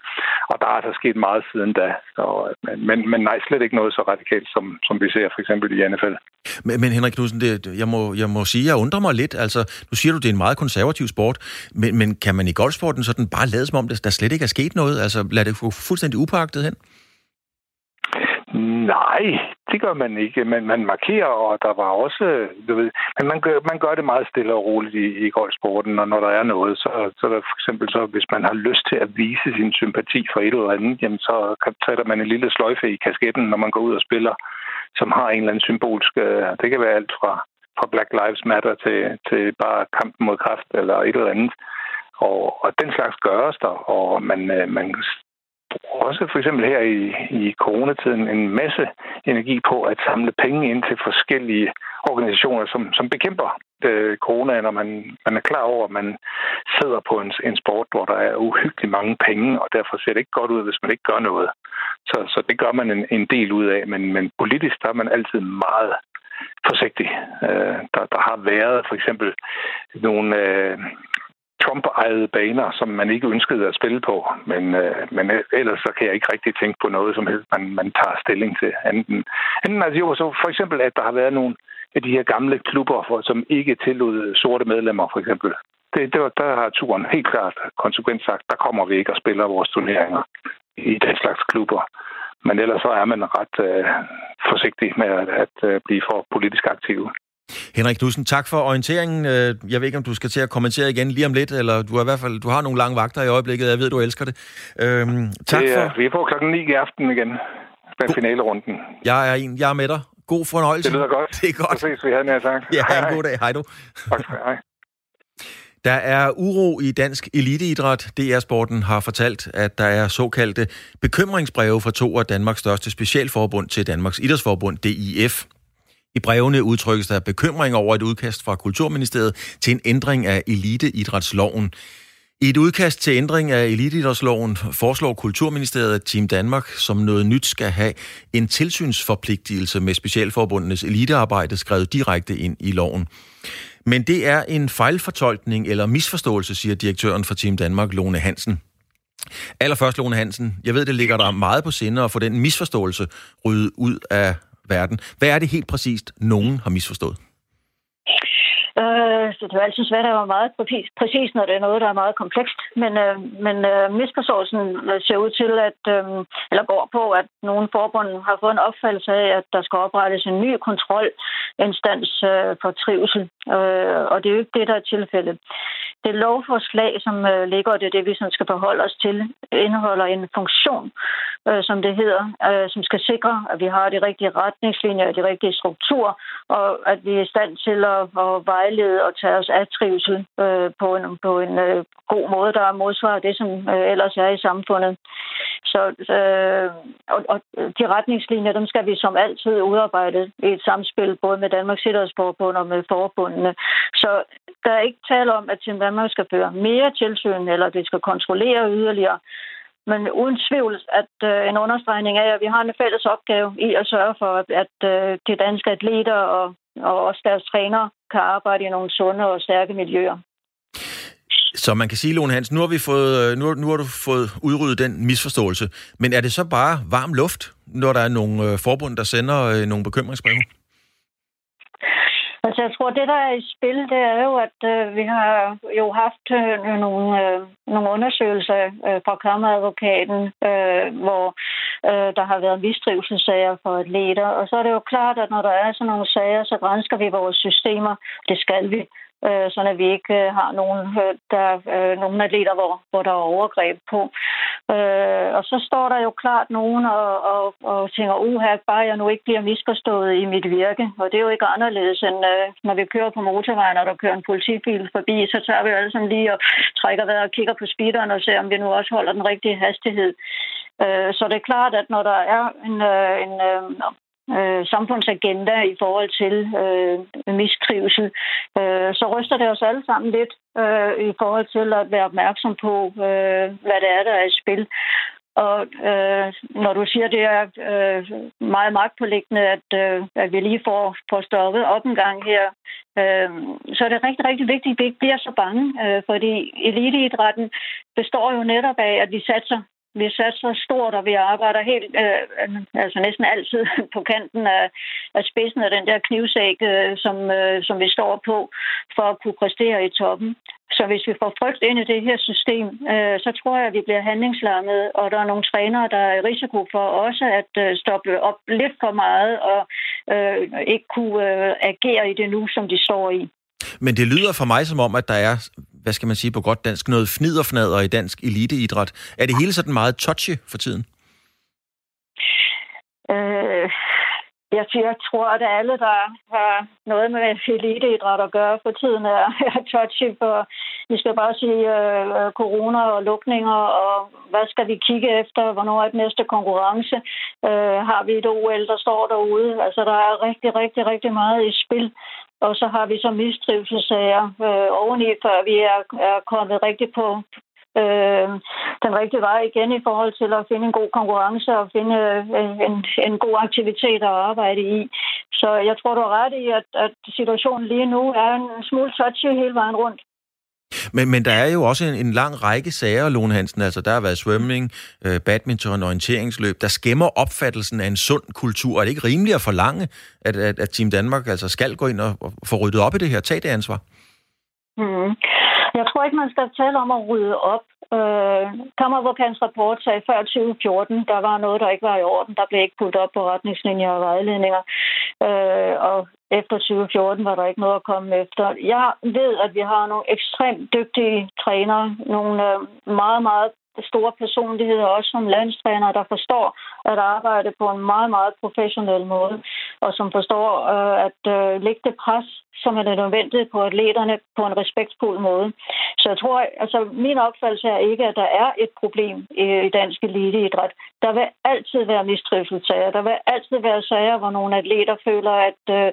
og der er altså sket meget siden da. Så, øh, men, men nej, slet ikke noget så radikalt, som, som vi ser for eksempel i NFL. Men, men Henrik Knudsen, det, jeg, må, jeg må sige, jeg undrer mig lidt. Altså, nu siger du, det er en meget konservativ sport, men, men kan man i golfsporten sådan bare lade som om, der slet ikke er sket noget? Altså, lad det få fuldstændig upagtet hen? Nej, det gør man ikke. Men man markerer, og der var også, du ved, men man gør, man gør det meget stille og roligt i, i golfsporten, og når der er noget, så, så der for eksempel så, hvis man har lyst til at vise sin sympati for et eller andet, jamen så sætter man en lille sløjfe i kasketten, når man går ud og spiller, som har en eller anden symbolsk, øh, det kan være alt fra, fra Black Lives Matter til, til bare kampen mod kræft eller et eller andet. Og, og den slags gøres der, og man, øh, man også for eksempel her i, i coronatiden en masse energi på at samle penge ind til forskellige organisationer, som, som bekæmper øh, corona, når man, man er klar over, at man sidder på en, en sport, hvor der er uhyggeligt mange penge, og derfor ser det ikke godt ud, hvis man ikke gør noget. Så, så det gør man en, en del ud af, men, men politisk der er man altid meget forsigtig. Øh, der, der har været for eksempel nogle øh, Trump-ejede baner, som man ikke ønskede at spille på. Men, øh, men ellers så kan jeg ikke rigtig tænke på noget, som helst, man, man tager stilling til. Enten, enten altså jo, så for eksempel, at der har været nogle af de her gamle klubber, for, som ikke tillod sorte medlemmer, for eksempel. Det, det var, der har turen helt klart konsekvent sagt, der kommer vi ikke og spiller vores turneringer i den slags klubber. Men ellers så er man ret øh, forsigtig med at, at øh, blive for politisk aktiv. Henrik Knudsen, tak for orienteringen. Øh, jeg ved ikke, om du skal til at kommentere igen lige om lidt, eller du har i hvert fald du har nogle lange vagter i øjeblikket. Jeg ved, du elsker det. Øhm, tak det er, for... Vi er på klokken 9 i aften igen. med finalerunden. Jeg er en. Jeg er med dig. God fornøjelse. Det lyder godt. Det er godt. Så ses vi her, nær sagt. Ja, en god dag. Hej du. Tak skal hej. Der er uro i dansk eliteidræt. DR Sporten har fortalt, at der er såkaldte bekymringsbreve fra to af Danmarks største specialforbund til Danmarks Idrætsforbund, DIF. I brevene udtrykkes der bekymring over et udkast fra Kulturministeriet til en ændring af eliteidrætsloven. I et udkast til ændring af eliteidrætsloven foreslår Kulturministeriet, at Team Danmark som noget nyt skal have en tilsynsforpligtelse med specialforbundenes elitearbejde skrevet direkte ind i loven. Men det er en fejlfortolkning eller misforståelse, siger direktøren for Team Danmark, Lone Hansen. Allerførst, Lone Hansen, jeg ved, det ligger der meget på sinde at få den misforståelse ryddet ud af verden. Hvad er det helt præcist, nogen har misforstået? Øh, så det er altid svært at være meget præcis, præcis, når det er noget, der er meget komplekst. Men, øh, men øh, misforståelsen øh, ser ud til, at, øh, eller går på, at nogle forbund har fået en opfattelse af, at der skal oprettes en ny kontrolinstans øh, for trivsel. Øh, og det er jo ikke det, der er tilfældet. Det lovforslag, som øh, ligger, og det er det, vi sådan skal forholde os til, indeholder en funktion, øh, som det hedder, øh, som skal sikre, at vi har de rigtige retningslinjer og de rigtige strukturer, og at vi er i stand til at, at vejlede og tage os af trivsel øh, på en, på en øh, god måde, der modsvarer det, som øh, ellers er i samfundet. Så, øh, og, og de retningslinjer, dem skal vi som altid udarbejde i et samspil, både med Danmarks Sikkerhedsforbund og med forbundene. Så der er ikke tale om, at Team Danmark skal føre mere tilsyn, eller det skal kontrollere yderligere. Men uden tvivl, at øh, en understregning af, at vi har en fælles opgave i at sørge for, at, at øh, de danske atleter og, og også deres trænere kan arbejde i nogle sunde og stærke miljøer. Så man kan sige, Lone Hans, nu har, vi fået, øh, nu, nu har du fået udryddet den misforståelse. Men er det så bare varm luft, når der er nogle øh, forbund, der sender øh, nogle bekymringsbreve? Altså, jeg tror, det, der er i spil, det er jo, at øh, vi har jo haft øh, nogle, øh, nogle undersøgelser øh, fra kammeradvokaten, øh, hvor øh, der har været mistrivselssager for atleter. Og så er det jo klart, at når der er sådan nogle sager, så grænsker vi vores systemer. Det skal vi øh, så vi ikke øh, har nogen, øh, der, øh, nogen atleter, hvor, hvor der er overgreb på. Øh, og så står der jo klart nogen og, og, og tænker, uha, bare jeg nu ikke bliver misforstået i mit virke. Og det er jo ikke anderledes end, øh, når vi kører på motorvejen, og der kører en politibil forbi, så tager vi jo alle sammen lige og trækker vejret og kigger på speederen og ser, om vi nu også holder den rigtige hastighed. Øh, så det er klart, at når der er en, øh, en øh, øh, samfundsagenda i forhold til øh, mistrivsel, øh, så ryster det os alle sammen lidt øh, i forhold til at være opmærksom på, øh, hvad det er, der er i spil. Og øh, når du siger, det er øh, meget magtpålæggende, at, øh, at vi lige får, får stoppet op en gang her, øh, så er det rigtig, rigtig vigtigt, at vi ikke bliver så bange. Øh, fordi eliteidrætten består jo netop af, at vi satser vi satser stort, og vi arbejder helt, øh, øh altså næsten altid på kanten af, af spidsen af den der knivsæk, øh, som, øh, som vi står på, for at kunne præstere i toppen. Så hvis vi får frygt ind i det her system, øh, så tror jeg, at vi bliver handlingslammet, og der er nogle trænere, der er i risiko for også at øh, stoppe op lidt for meget og øh, ikke kunne øh, agere i det nu, som de står i. Men det lyder for mig som om, at der er hvad skal man sige på godt dansk, noget fniderfnader i dansk eliteidræt. Er det hele sådan meget touchy for tiden? Øh, jeg, jeg tror, at alle, der har noget med eliteidræt at gøre for tiden, er, er touchy. For vi skal bare sige øh, corona og lukninger, og hvad skal vi kigge efter? Hvornår er det næste konkurrence? Øh, har vi et OL, der står derude? Altså, der er rigtig, rigtig, rigtig meget i spil. Og så har vi så mistrivselssager øh, oveni, før vi er, er kommet rigtig på øh, den rigtige vej igen i forhold til at finde en god konkurrence og finde øh, en, en god aktivitet at arbejde i. Så jeg tror, du har ret i, at, at situationen lige nu er en smule touchy hele vejen rundt. Men, men der er jo også en, en lang række sager, Lone Hansen. Altså, der har været svømning, øh, badminton, orienteringsløb. Der skæmmer opfattelsen af en sund kultur. Er det ikke rimeligt at forlange, at, at, at Team Danmark altså skal gå ind og, og få ryddet op i det her? Tag det ansvar. Mm. Jeg tror ikke, man skal tale om at rydde op. Øh, Kammeradvokatens rapport sagde før 2014, der var noget, der ikke var i orden. Der blev ikke puttet op på retningslinjer og vejledninger. Øh, og efter 2014 var der ikke noget at komme efter. Jeg ved, at vi har nogle ekstremt dygtige trænere, nogle øh, meget, meget store personligheder, også som landstrænere, der forstår at arbejde på en meget, meget professionel måde, og som forstår øh, at øh, lægge det pres, som er nødvendigt på atleterne på en respektfuld måde. Så jeg tror, altså min opfattelse er ikke, at der er et problem i, i dansk eliteidræt. Der vil altid være mistrivselsager. Der vil altid være sager, hvor nogle atleter føler, at, øh,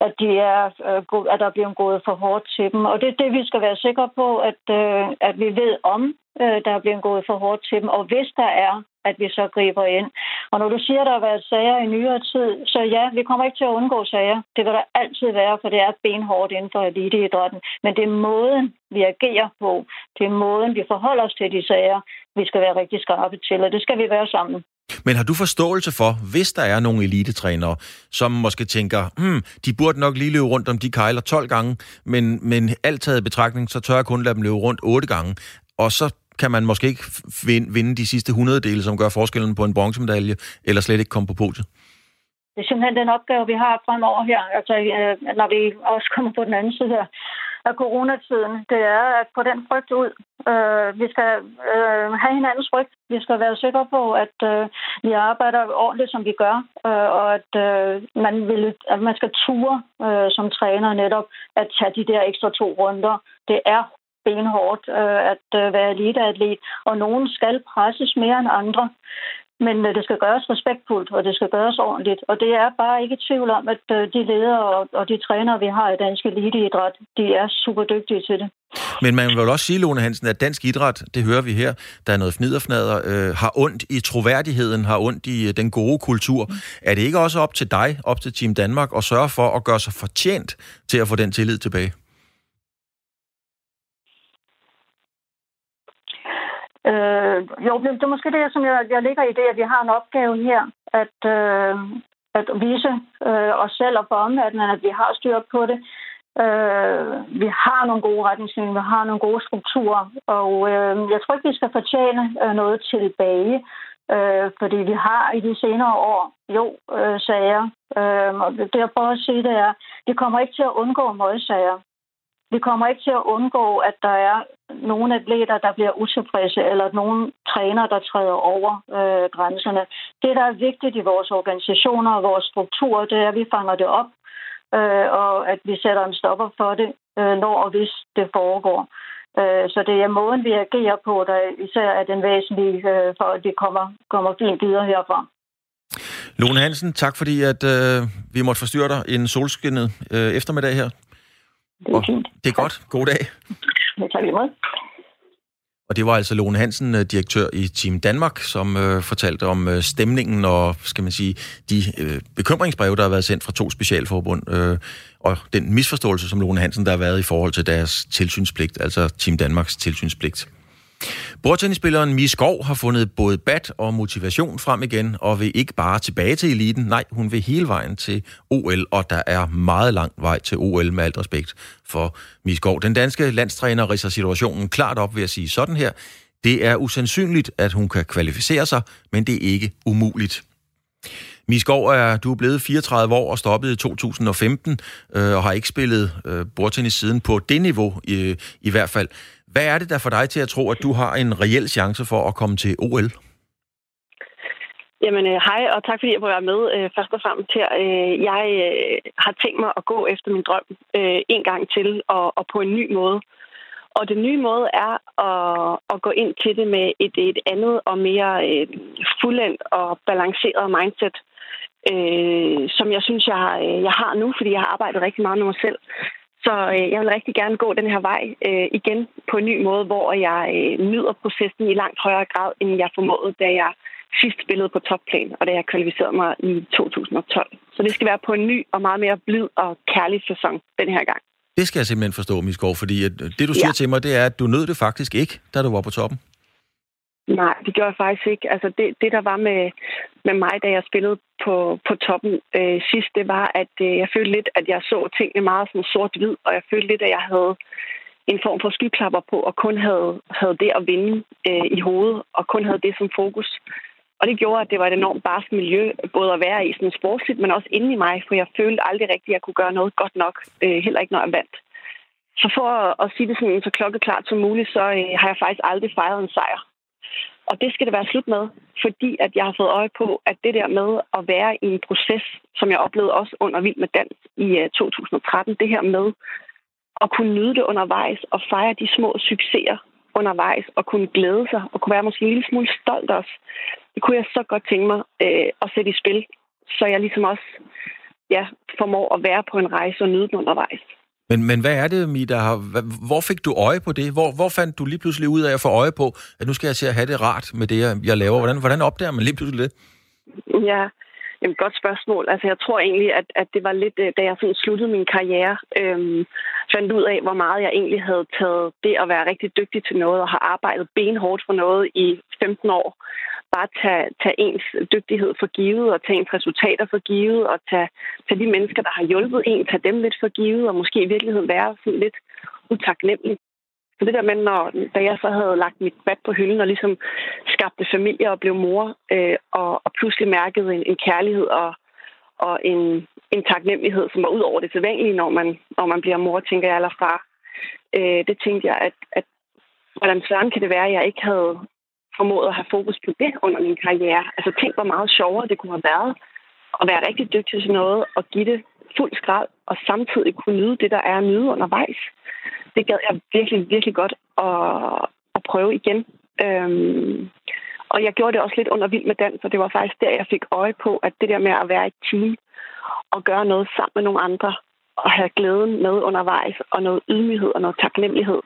at, de er, øh, at der bliver gået for hårdt til dem. Og det er det, vi skal være sikre på, at, øh, at vi ved om, øh, der er blevet gået for hårdt til dem. Og hvis der er, at vi så griber ind. Og når du siger, at der har været sager i nyere tid, så ja, vi kommer ikke til at undgå sager. Det vil der altid være, for det er benhårdt inden for eliteidrætten. Men det er måden, vi agerer på. Det er måden, vi forholder os til de sager, vi skal være rigtig skarpe til, og det skal vi være sammen. Men har du forståelse for, hvis der er nogle elitetrænere, som måske tænker, hmm, de burde nok lige løbe rundt om de kejler 12 gange, men, men alt taget i betragtning, så tør jeg kun lade dem løbe rundt 8 gange. Og så kan man måske ikke vinde de sidste 100 dele, som gør forskellen på en bronzemedalje, eller slet ikke komme på podiet? Det er simpelthen den opgave, vi har fremover her, altså øh, når vi også kommer på den anden side her af coronatiden, det er at få den frygt ud. Øh, vi skal øh, have hinandens frygt. Vi skal være sikre på, at øh, vi arbejder ordentligt, som vi gør, øh, og at øh, man, vil, at man skal ture øh, som træner netop at tage de der ekstra to runder. Det er benhårdt øh, at øh, være eliteatlet, og nogen skal presses mere end andre. Men øh, det skal gøres respektfuldt, og det skal gøres ordentligt. Og det er bare ikke tvivl om, at øh, de ledere og, og de trænere, vi har i dansk eliteidræt, de er super dygtige til det. Men man vil også sige, Lone Hansen, at dansk idræt, det hører vi her, der er noget fniderfnader, øh, har ondt i troværdigheden, har ondt i øh, den gode kultur. Er det ikke også op til dig, op til Team Danmark, at sørge for at gøre sig fortjent til at få den tillid tilbage? Øh, jo, det er måske det, som jeg, jeg ligger i det, at vi har en opgave her, at, øh, at vise øh, os selv og for omverdenen, at vi har styr på det. Øh, vi har nogle gode retningslinjer, vi har nogle gode strukturer, og øh, jeg tror ikke, vi skal fortjene øh, noget tilbage, øh, fordi vi har i de senere år jo øh, sager. Øh, og det, jeg prøver at sige, det er, vi kommer ikke til at undgå møgssager. Vi kommer ikke til at undgå, at der er nogle atleter, der bliver utilfredse, eller nogle træner, der træder over øh, grænserne. Det, der er vigtigt i vores organisationer og vores strukturer, det er, at vi fanger det op, øh, og at vi sætter en stopper for det, øh, når og hvis det foregår. Øh, så det er måden, vi agerer på, der især er den væsentlige, øh, for at det kommer, kommer fint videre herfra. Lone Hansen, tak fordi at øh, vi måtte forstyrre dig en solskinnet øh, eftermiddag her. Det er fint. Det er godt. God dag. Tak lige måde. Og det var altså Lone Hansen, øh, direktør i Team Danmark, som øh, fortalte om øh, stemningen og, skal man sige, de øh, bekymringsbreve, der har været sendt fra to specialforbund, øh, og den misforståelse, som Lone Hansen, der har været i forhold til deres tilsynspligt, altså Team Danmarks tilsynspligt. Bordtennisspilleren Mie Skov har fundet både bat og motivation frem igen, og vil ikke bare tilbage til eliten, nej, hun vil hele vejen til OL, og der er meget lang vej til OL med alt respekt for Mie Skov. Den danske landstræner ridser situationen klart op ved at sige sådan her. Det er usandsynligt, at hun kan kvalificere sig, men det er ikke umuligt. Miskov er du er blevet 34 år og stoppet i 2015 øh, og har ikke spillet øh, bordtennis siden på det niveau øh, i hvert fald. Hvad er det der for dig til at tro, at du har en reel chance for at komme til OL? Jamen, øh, hej, og tak fordi jeg må være med øh, først og fremmest her. Øh, jeg øh, har tænkt mig at gå efter min drøm øh, en gang til, og, og på en ny måde. Og den nye måde er at, at gå ind til det med et, et andet og mere øh, fuldendt og balanceret mindset, øh, som jeg synes, jeg, øh, jeg har nu, fordi jeg har arbejdet rigtig meget med mig selv. Så øh, jeg vil rigtig gerne gå den her vej øh, igen på en ny måde, hvor jeg øh, nyder processen i langt højere grad, end jeg formåede, da jeg sidst spillede på topplan, og da jeg kvalificerede mig i 2012. Så det skal være på en ny og meget mere blid og kærlig sæson den her gang. Det skal jeg simpelthen forstå, Miskov, fordi det, du siger ja. til mig, det er, at du nød det faktisk ikke, da du var på toppen. Nej, det gjorde jeg faktisk ikke. Altså det, det der var med, med mig, da jeg spillede på, på toppen øh, sidst, det var, at øh, jeg følte lidt, at jeg så tingene meget sådan sort-hvid, og jeg følte lidt, at jeg havde en form for skyklapper på, og kun havde, havde det at vinde øh, i hovedet, og kun havde det som fokus. Og det gjorde, at det var et enormt barsk miljø, både at være i sådan sportsligt, men også inde i mig, for jeg følte aldrig rigtigt, at jeg kunne gøre noget godt nok, øh, heller ikke når jeg vandt. Så for at, at sige det sådan så klokkeklart som muligt, så øh, har jeg faktisk aldrig fejret en sejr. Og det skal det være slut med, fordi at jeg har fået øje på, at det der med at være i en proces, som jeg oplevede også under Vild med Dans i øh, 2013, det her med at kunne nyde det undervejs og fejre de små succeser undervejs og kunne glæde sig og kunne være måske en lille smule stolt også. Det kunne jeg så godt tænke mig øh, at sætte i spil, så jeg ligesom også ja, formår at være på en rejse og nyde den undervejs. Men, men hvad er det, Mida? Hvor fik du øje på det? Hvor, hvor fandt du lige pludselig ud af at få øje på, at nu skal jeg til at have det rart med det, jeg laver? Hvordan, hvordan opdager man lige pludselig det? Ja, Jamen, godt spørgsmål. Altså, jeg tror egentlig, at, at det var lidt, øh, da jeg sådan sluttede min karriere, øhm, fandt ud af, hvor meget jeg egentlig havde taget det at være rigtig dygtig til noget, og har arbejdet benhårdt for noget i 15 år. Bare tage, tage ens dygtighed for givet, og tage ens resultater for givet, og tage, tage de mennesker, der har hjulpet en, tage dem lidt for givet, og måske i virkeligheden være sådan lidt utaknemmelig. Så det der med, når, da jeg så havde lagt mit bad på hylden og ligesom skabte familie og blev mor, øh, og, og pludselig mærkede en, en kærlighed og, og en, en taknemmelighed, som var ud over det sædvanlige, når man, når man bliver mor, tænker jeg, eller far. Øh, det tænkte jeg, at, at hvordan søren kan det være, at jeg ikke havde formået at have fokus på det under min karriere. Altså tænk, hvor meget sjovere det kunne have været at være rigtig dygtig til noget og give det fuld skrald, og samtidig kunne nyde det, der er at nyde undervejs det gad jeg virkelig, virkelig godt at, at prøve igen. Øhm, og jeg gjorde det også lidt under vild med dans, og det var faktisk der, jeg fik øje på, at det der med at være et team og gøre noget sammen med nogle andre, og have glæden med undervejs, og noget ydmyghed og noget taknemmelighed,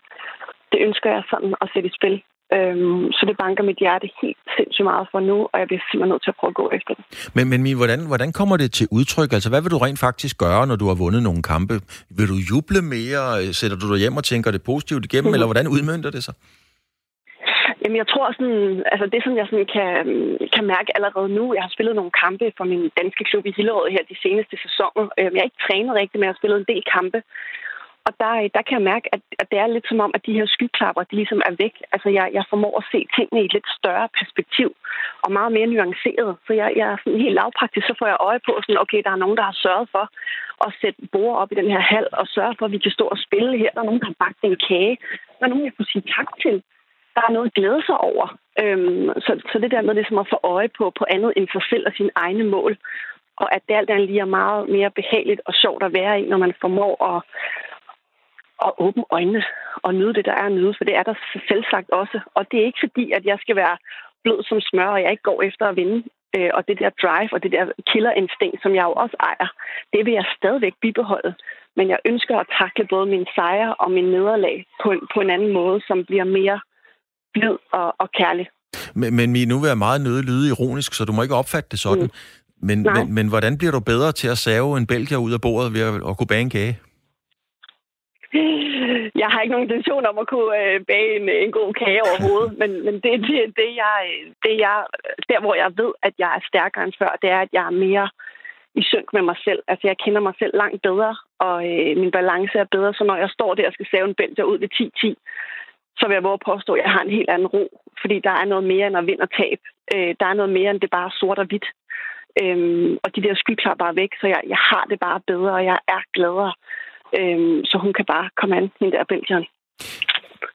det ønsker jeg sådan at sætte i spil Øhm, så det banker mit hjerte helt sindssygt meget for nu, og jeg bliver simpelthen nødt til at prøve at gå efter det. Men, men Mie, hvordan, hvordan kommer det til udtryk? Altså, hvad vil du rent faktisk gøre, når du har vundet nogle kampe? Vil du juble mere? Sætter du dig hjem og tænker det positivt igennem, mm. eller hvordan udmyndter det sig? Jamen, jeg tror sådan, altså det, som jeg sådan kan, kan mærke allerede nu, jeg har spillet nogle kampe for min danske klub i Hillerød her de seneste sæsoner. Øhm, jeg har ikke trænet rigtigt, men jeg har spillet en del kampe. Og der, øh, der kan jeg mærke, at, at det er lidt som om, at de her skyklapper, de ligesom er væk. Altså, jeg, jeg formår at se tingene i et lidt større perspektiv, og meget mere nuanceret. Så jeg, jeg er sådan helt lavpraktisk, så får jeg øje på, sådan, okay, der er nogen, der har sørget for at sætte bord op i den her hal, og sørge for, at vi kan stå og spille her. Der er nogen, der har bagt en kage. Der er nogen, jeg kunne sige tak til. Der er noget at glæde sig over. Øhm, så, så det der med ligesom at få øje på, på andet end sig selv og sine egne mål, og at det alt andet lige er meget mere behageligt og sjovt at være i, når man formår at, at åbne øjnene og nyde det, der er at nyde, for det er der selvsagt også. Og det er ikke fordi, at jeg skal være blød som smør, og jeg ikke går efter at vinde. Øh, og det der drive og det der killerinstinkt, som jeg jo også ejer, det vil jeg stadigvæk bibeholde. Men jeg ønsker at takle både min sejre og min nederlag på en, på en anden måde, som bliver mere blid og, og kærlig. Men, men nu vil jeg meget nøde lyde ironisk, så du må ikke opfatte det sådan. Mm. Men, men, men hvordan bliver du bedre til at save en bælger ud af bordet ved at, at kunne bage en kage? Jeg har ikke nogen intention om at kunne øh, bage en, en god kage overhovedet, men, men det, det, det, jeg, det jeg, der, hvor jeg ved, at jeg er stærkere end før, det er, at jeg er mere i synk med mig selv. Altså, jeg kender mig selv langt bedre, og øh, min balance er bedre, så når jeg står der og skal save en bælger ud ved 10-10, så vil jeg våge at påstå, at jeg har en helt anden ro, fordi der er noget mere end at vinde og tab. Øh, der er noget mere end det bare sort og hvidt. Øhm, og de der skyklapper er væk, så jeg, jeg har det bare bedre, og jeg er gladere. Øhm, så hun kan bare komme an, hende der Belgian.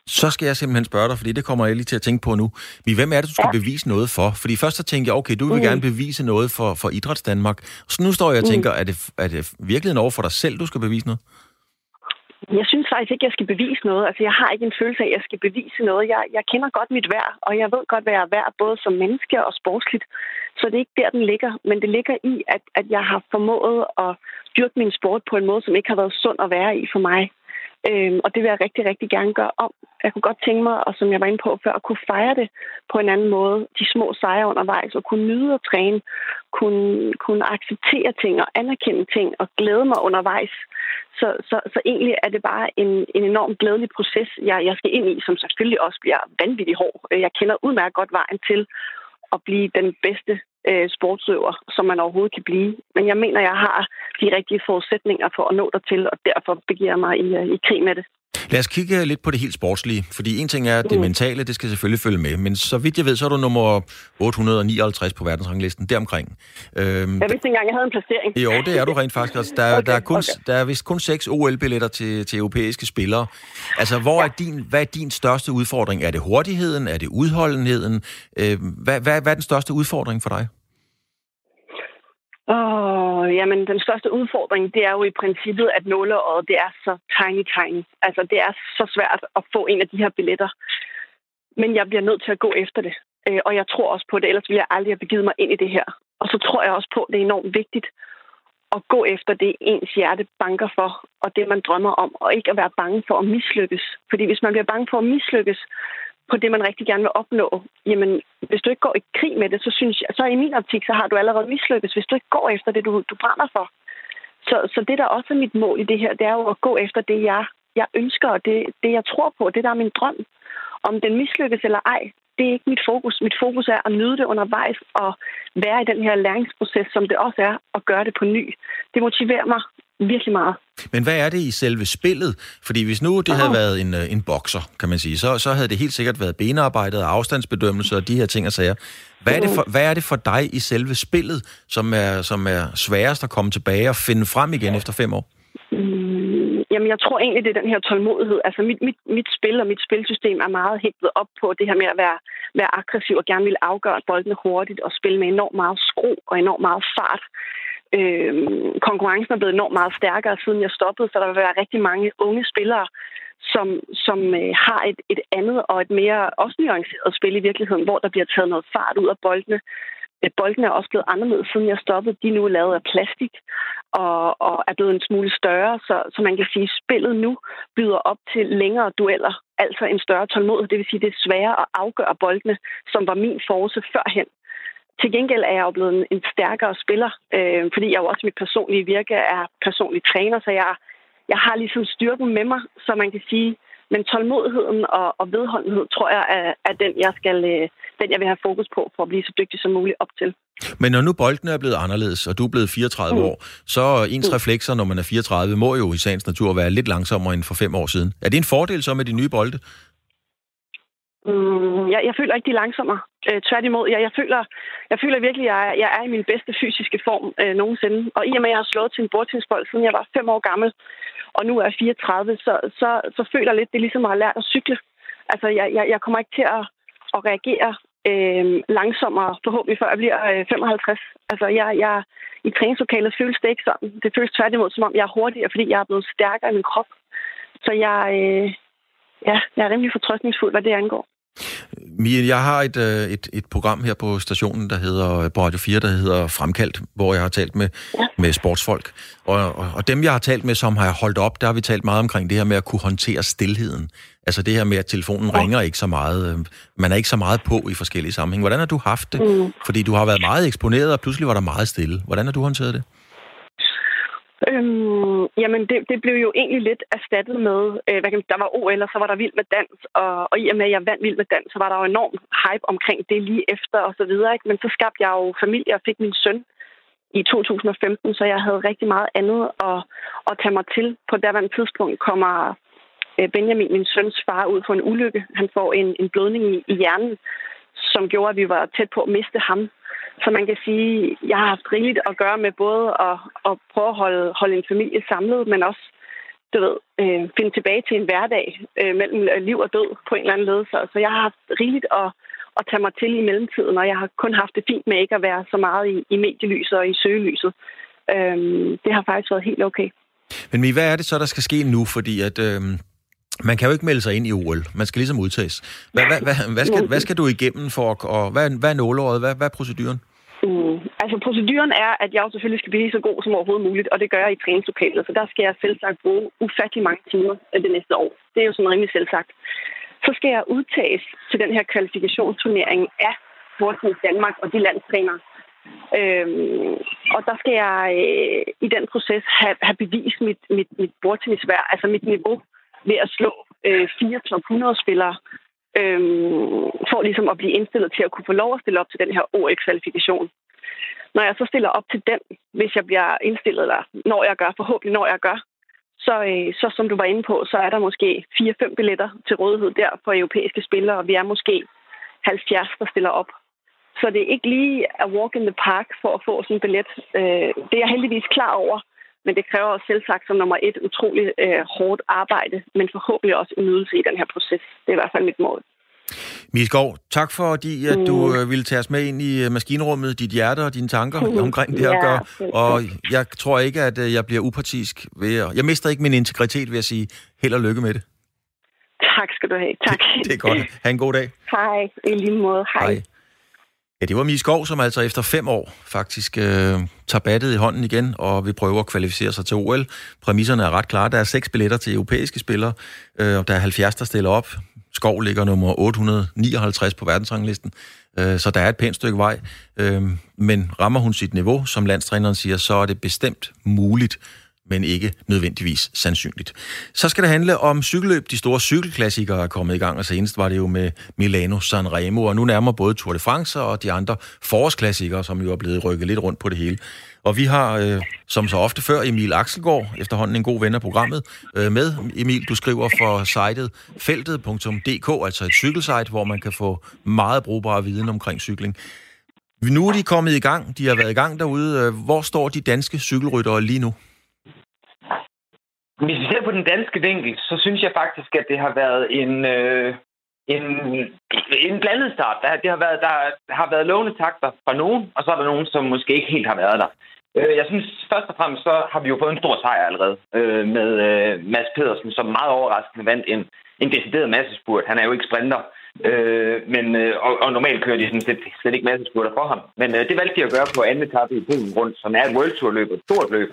Så skal jeg simpelthen spørge dig, fordi det kommer jeg lige til at tænke på nu. Men hvem er det, du skal ja. bevise noget for? Fordi først så tænker jeg, okay, du vil mm. gerne bevise noget for, for Idræts Danmark. Så nu står jeg og mm. tænker, mm. er det, er det virkelig over for dig selv, du skal bevise noget? Jeg synes faktisk ikke, jeg skal bevise noget. Altså, jeg har ikke en følelse af, at jeg skal bevise noget. Jeg, jeg kender godt mit værd, og jeg ved godt, hvad jeg er værd, både som menneske og sportsligt. Så det er ikke der, den ligger. Men det ligger i, at, at jeg har formået at dyrke min sport på en måde, som ikke har været sund at være i for mig. Øhm, og det vil jeg rigtig, rigtig gerne gøre om. Jeg kunne godt tænke mig, og som jeg var inde på før, at kunne fejre det på en anden måde. De små sejre undervejs, og kunne nyde at træne, kunne, kunne acceptere ting og anerkende ting og glæde mig undervejs. Så, så, så egentlig er det bare en, en enorm glædelig proces, jeg, jeg skal ind i, som selvfølgelig også bliver vanvittigt hård. Jeg kender udmærket godt vejen til at blive den bedste øh, sportsøver, som man overhovedet kan blive. Men jeg mener, jeg har de rigtige forudsætninger for at nå dertil, og derfor begiver jeg mig i, øh, i krig med det. Lad os kigge lidt på det helt sportslige, fordi en ting er, at det mm. mentale, det skal selvfølgelig følge med, men så vidt jeg ved, så er du nummer 859 på verdensranglisten, deromkring. Øhm, jeg vidste ikke engang, jeg havde en placering. Jo, det er du rent faktisk. Altså, der, okay, der, er kun, okay. der er vist kun seks OL-billetter til, til europæiske spillere. Altså, hvor ja. er din, hvad er din største udfordring? Er det hurtigheden? Er det udholdenheden? Øh, hvad, hvad, hvad er den største udfordring for dig? Åh, oh, jamen, den største udfordring, det er jo i princippet, at nåleåret, det er så tiny, tiny. Altså, det er så svært at få en af de her billetter. Men jeg bliver nødt til at gå efter det. Øh, og jeg tror også på det, ellers ville jeg aldrig have begivet mig ind i det her. Og så tror jeg også på, at det er enormt vigtigt at gå efter det, ens hjerte banker for, og det, man drømmer om, og ikke at være bange for at mislykkes. Fordi hvis man bliver bange for at mislykkes, på det, man rigtig gerne vil opnå, jamen, hvis du ikke går i krig med det, så synes jeg, så i min optik, så har du allerede mislykkes, hvis du ikke går efter det, du, du brænder for. Så, så det, der også er mit mål i det her, det er jo at gå efter det, jeg, jeg ønsker, og det, det, jeg tror på, det, der er min drøm. Om den mislykkes eller ej, det er ikke mit fokus. Mit fokus er at nyde det undervejs og være i den her læringsproces, som det også er, og gøre det på ny. Det motiverer mig virkelig meget. Men hvad er det i selve spillet? Fordi hvis nu det havde været en, øh, en bokser, kan man sige, så, så havde det helt sikkert været benarbejdet og afstandsbedømmelse og de her ting og sager. Hvad er, det for, hvad er det for dig i selve spillet, som er, som er sværest at komme tilbage og finde frem igen efter fem år? Mm, jamen, jeg tror egentlig, det er den her tålmodighed. Altså, mit, mit, mit spil og mit spilsystem er meget hægtet op på det her med at være, være aggressiv og gerne vil afgøre boldene hurtigt og spille med enormt meget skru og enormt meget fart. Øh, konkurrencen er blevet enormt meget stærkere, siden jeg stoppede, så der vil være rigtig mange unge spillere, som, som øh, har et, et andet og et mere også nuanceret spil i virkeligheden, hvor der bliver taget noget fart ud af boldene. Øh, boldene er også blevet anderledes, siden jeg stoppede. De er nu lavet af plastik og, og er blevet en smule større, så, så man kan sige, at spillet nu byder op til længere dueller, altså en større tålmodighed. Det vil sige, at det er sværere at afgøre boldene, som var min force førhen. Til gengæld er jeg jo blevet en stærkere spiller, øh, fordi jeg jo også mit personlige virke er personlig træner, så jeg, jeg har ligesom styrken med mig, så man kan sige, men tålmodigheden og, og vedholdenhed, tror jeg, er, er den, jeg skal, øh, den, jeg vil have fokus på, for at blive så dygtig som muligt op til. Men når nu bolden er blevet anderledes, og du er blevet 34 mm. år, så ens mm. reflekser, når man er 34, må jo i sagens natur være lidt langsommere end for fem år siden. Er det en fordel så med de nye bolde? Mm, jeg, jeg føler ikke, de er langsommere. Øh, tværtimod, jeg, jeg, føler, jeg føler virkelig, at jeg, jeg er i min bedste fysiske form øh, nogensinde. Og i og med, at jeg har slået til en bordtennisbold, siden jeg var fem år gammel, og nu er jeg 34, så, så, så føler jeg lidt, det er ligesom at have lært at cykle. Altså, jeg, jeg, jeg kommer ikke til at, at reagere øh, langsommere, forhåbentlig før jeg bliver øh, 55. Altså, jeg, jeg, i træningslokalet føles det ikke sådan. Det føles tværtimod, som om jeg er hurtigere, fordi jeg er blevet stærkere i min krop. Så jeg, øh, ja, jeg er rimelig fortrøstningsfuld, hvad det angår. Mia, jeg har et, øh, et, et program her på stationen, der hedder, på Radio 4, der hedder Fremkaldt, hvor jeg har talt med, ja. med sportsfolk. Og, og, og dem, jeg har talt med, som har holdt op, der har vi talt meget omkring det her med at kunne håndtere stillheden. Altså det her med, at telefonen ja. ringer ikke så meget. Øh, man er ikke så meget på i forskellige sammenhænge. Hvordan har du haft det? Mm. Fordi du har været meget eksponeret, og pludselig var der meget stille. Hvordan har du håndteret det? Øhm, jamen, det, det blev jo egentlig lidt erstattet med, øh, hvad kan man, der var OL, og så var der vild med dans, og, og i og med, at jeg vandt vild med dans, så var der jo enorm hype omkring det lige efter og så videre, ikke? Men så skabte jeg jo familie og fik min søn i 2015, så jeg havde rigtig meget andet at, at tage mig til. På daværende tidspunkt kommer øh, Benjamin, min søns far, ud for en ulykke. Han får en, en blødning i, i hjernen, som gjorde, at vi var tæt på at miste ham. Så man kan sige, jeg har haft rigeligt at gøre med både at, at prøve at holde, holde en familie samlet, men også du ved, øh, finde tilbage til en hverdag øh, mellem liv og død på en eller anden led. Så, så jeg har haft rigeligt at, at tage mig til i mellemtiden, og jeg har kun haft det fint med ikke at være så meget i, i medielyset og i søgelyset. Øh, det har faktisk været helt okay. Men hvad er det så, der skal ske nu? Fordi at... Øh man kan jo ikke melde sig ind i OL. Man skal ligesom udtages. Hvad, hvad, hvad, hvad, skal, hvad skal du igennem for, og hvad, hvad er nåleåret? Hvad, hvad er proceduren? Mm. Altså, proceduren er, at jeg jo selvfølgelig skal blive så god som overhovedet muligt, og det gør jeg i træningslokalet. Så der skal jeg selv sagt bruge ufattelig mange timer øh, det næste år. Det er jo sådan rimelig selvsagt. Så skal jeg udtages til den her kvalifikationsturnering af Sportens Danmark og de landstrænere. Øhm, og der skal jeg øh, i den proces have, have bevist mit, mit, mit bordtennisvær, altså mit niveau ved at slå øh, fire top 100-spillere, øhm, for ligesom at blive indstillet til at kunne få lov at stille op til den her OL-kvalifikation. Når jeg så stiller op til den, hvis jeg bliver indstillet, eller når jeg gør, forhåbentlig når jeg gør, så, øh, så som du var inde på, så er der måske 4-5 billetter til rådighed der for europæiske spillere, og vi er måske 70, der stiller op. Så det er ikke lige at walk in the park for at få sådan en billet. Øh, det er jeg heldigvis klar over, men det kræver også selv sagt som nummer et utroligt øh, hårdt arbejde, men forhåbentlig også en nydelse i den her proces. Det er i hvert fald mit mål. Miskov, tak fordi at du mm. Øh, ville tage os med ind i øh, maskinrummet, dit hjerte og dine tanker mm. omkring det her ja, at gøre. Og jeg tror ikke, at øh, jeg bliver upartisk ved at... Jeg mister ikke min integritet ved at sige held og lykke med det. Tak skal du have. Tak. Det, det er godt. Ha' en god dag. Hej. I lige måde. Hej. Hej. Ja, det var Mie Skov, som altså efter fem år faktisk øh, tager battet i hånden igen, og vi prøver at kvalificere sig til OL. Præmisserne er ret klare. Der er seks billetter til europæiske spillere, øh, og der er 70, der stiller op. Skov ligger nummer 859 på verdensranglisten, øh, så der er et pænt stykke vej. Øh, men rammer hun sit niveau, som landstræneren siger, så er det bestemt muligt men ikke nødvendigvis sandsynligt. Så skal det handle om cykelløb. De store cykelklassikere er kommet i gang, og senest var det jo med Milano Sanremo, og nu nærmer både Tour de France og de andre forårsklassikere, som jo er blevet rykket lidt rundt på det hele. Og vi har, øh, som så ofte før, Emil Axelgaard, efterhånden en god ven af programmet, øh, med. Emil, du skriver for sitet feltet.dk, altså et cykelsite, hvor man kan få meget brugbar viden omkring cykling. Nu er de kommet i gang, de har været i gang derude. Øh, hvor står de danske cykelryttere lige nu? Hvis vi ser på den danske vinkel, så synes jeg faktisk, at det har været en, øh, en, en blandet start. Der, det har været, der har været lovende takter fra nogen, og så er der nogen, som måske ikke helt har været der. Øh, jeg synes først og fremmest, så har vi jo fået en stor sejr allerede øh, med øh, Mads Pedersen, som meget overraskende vandt en, en decideret massespurt. Han er jo ikke sprinter, øh, men, øh, og, og normalt kører de sådan set slet ikke massespurter for ham. Men øh, det valgte de at gøre på anden etape i Polen rundt, som er et World Tour løb, et stort løb.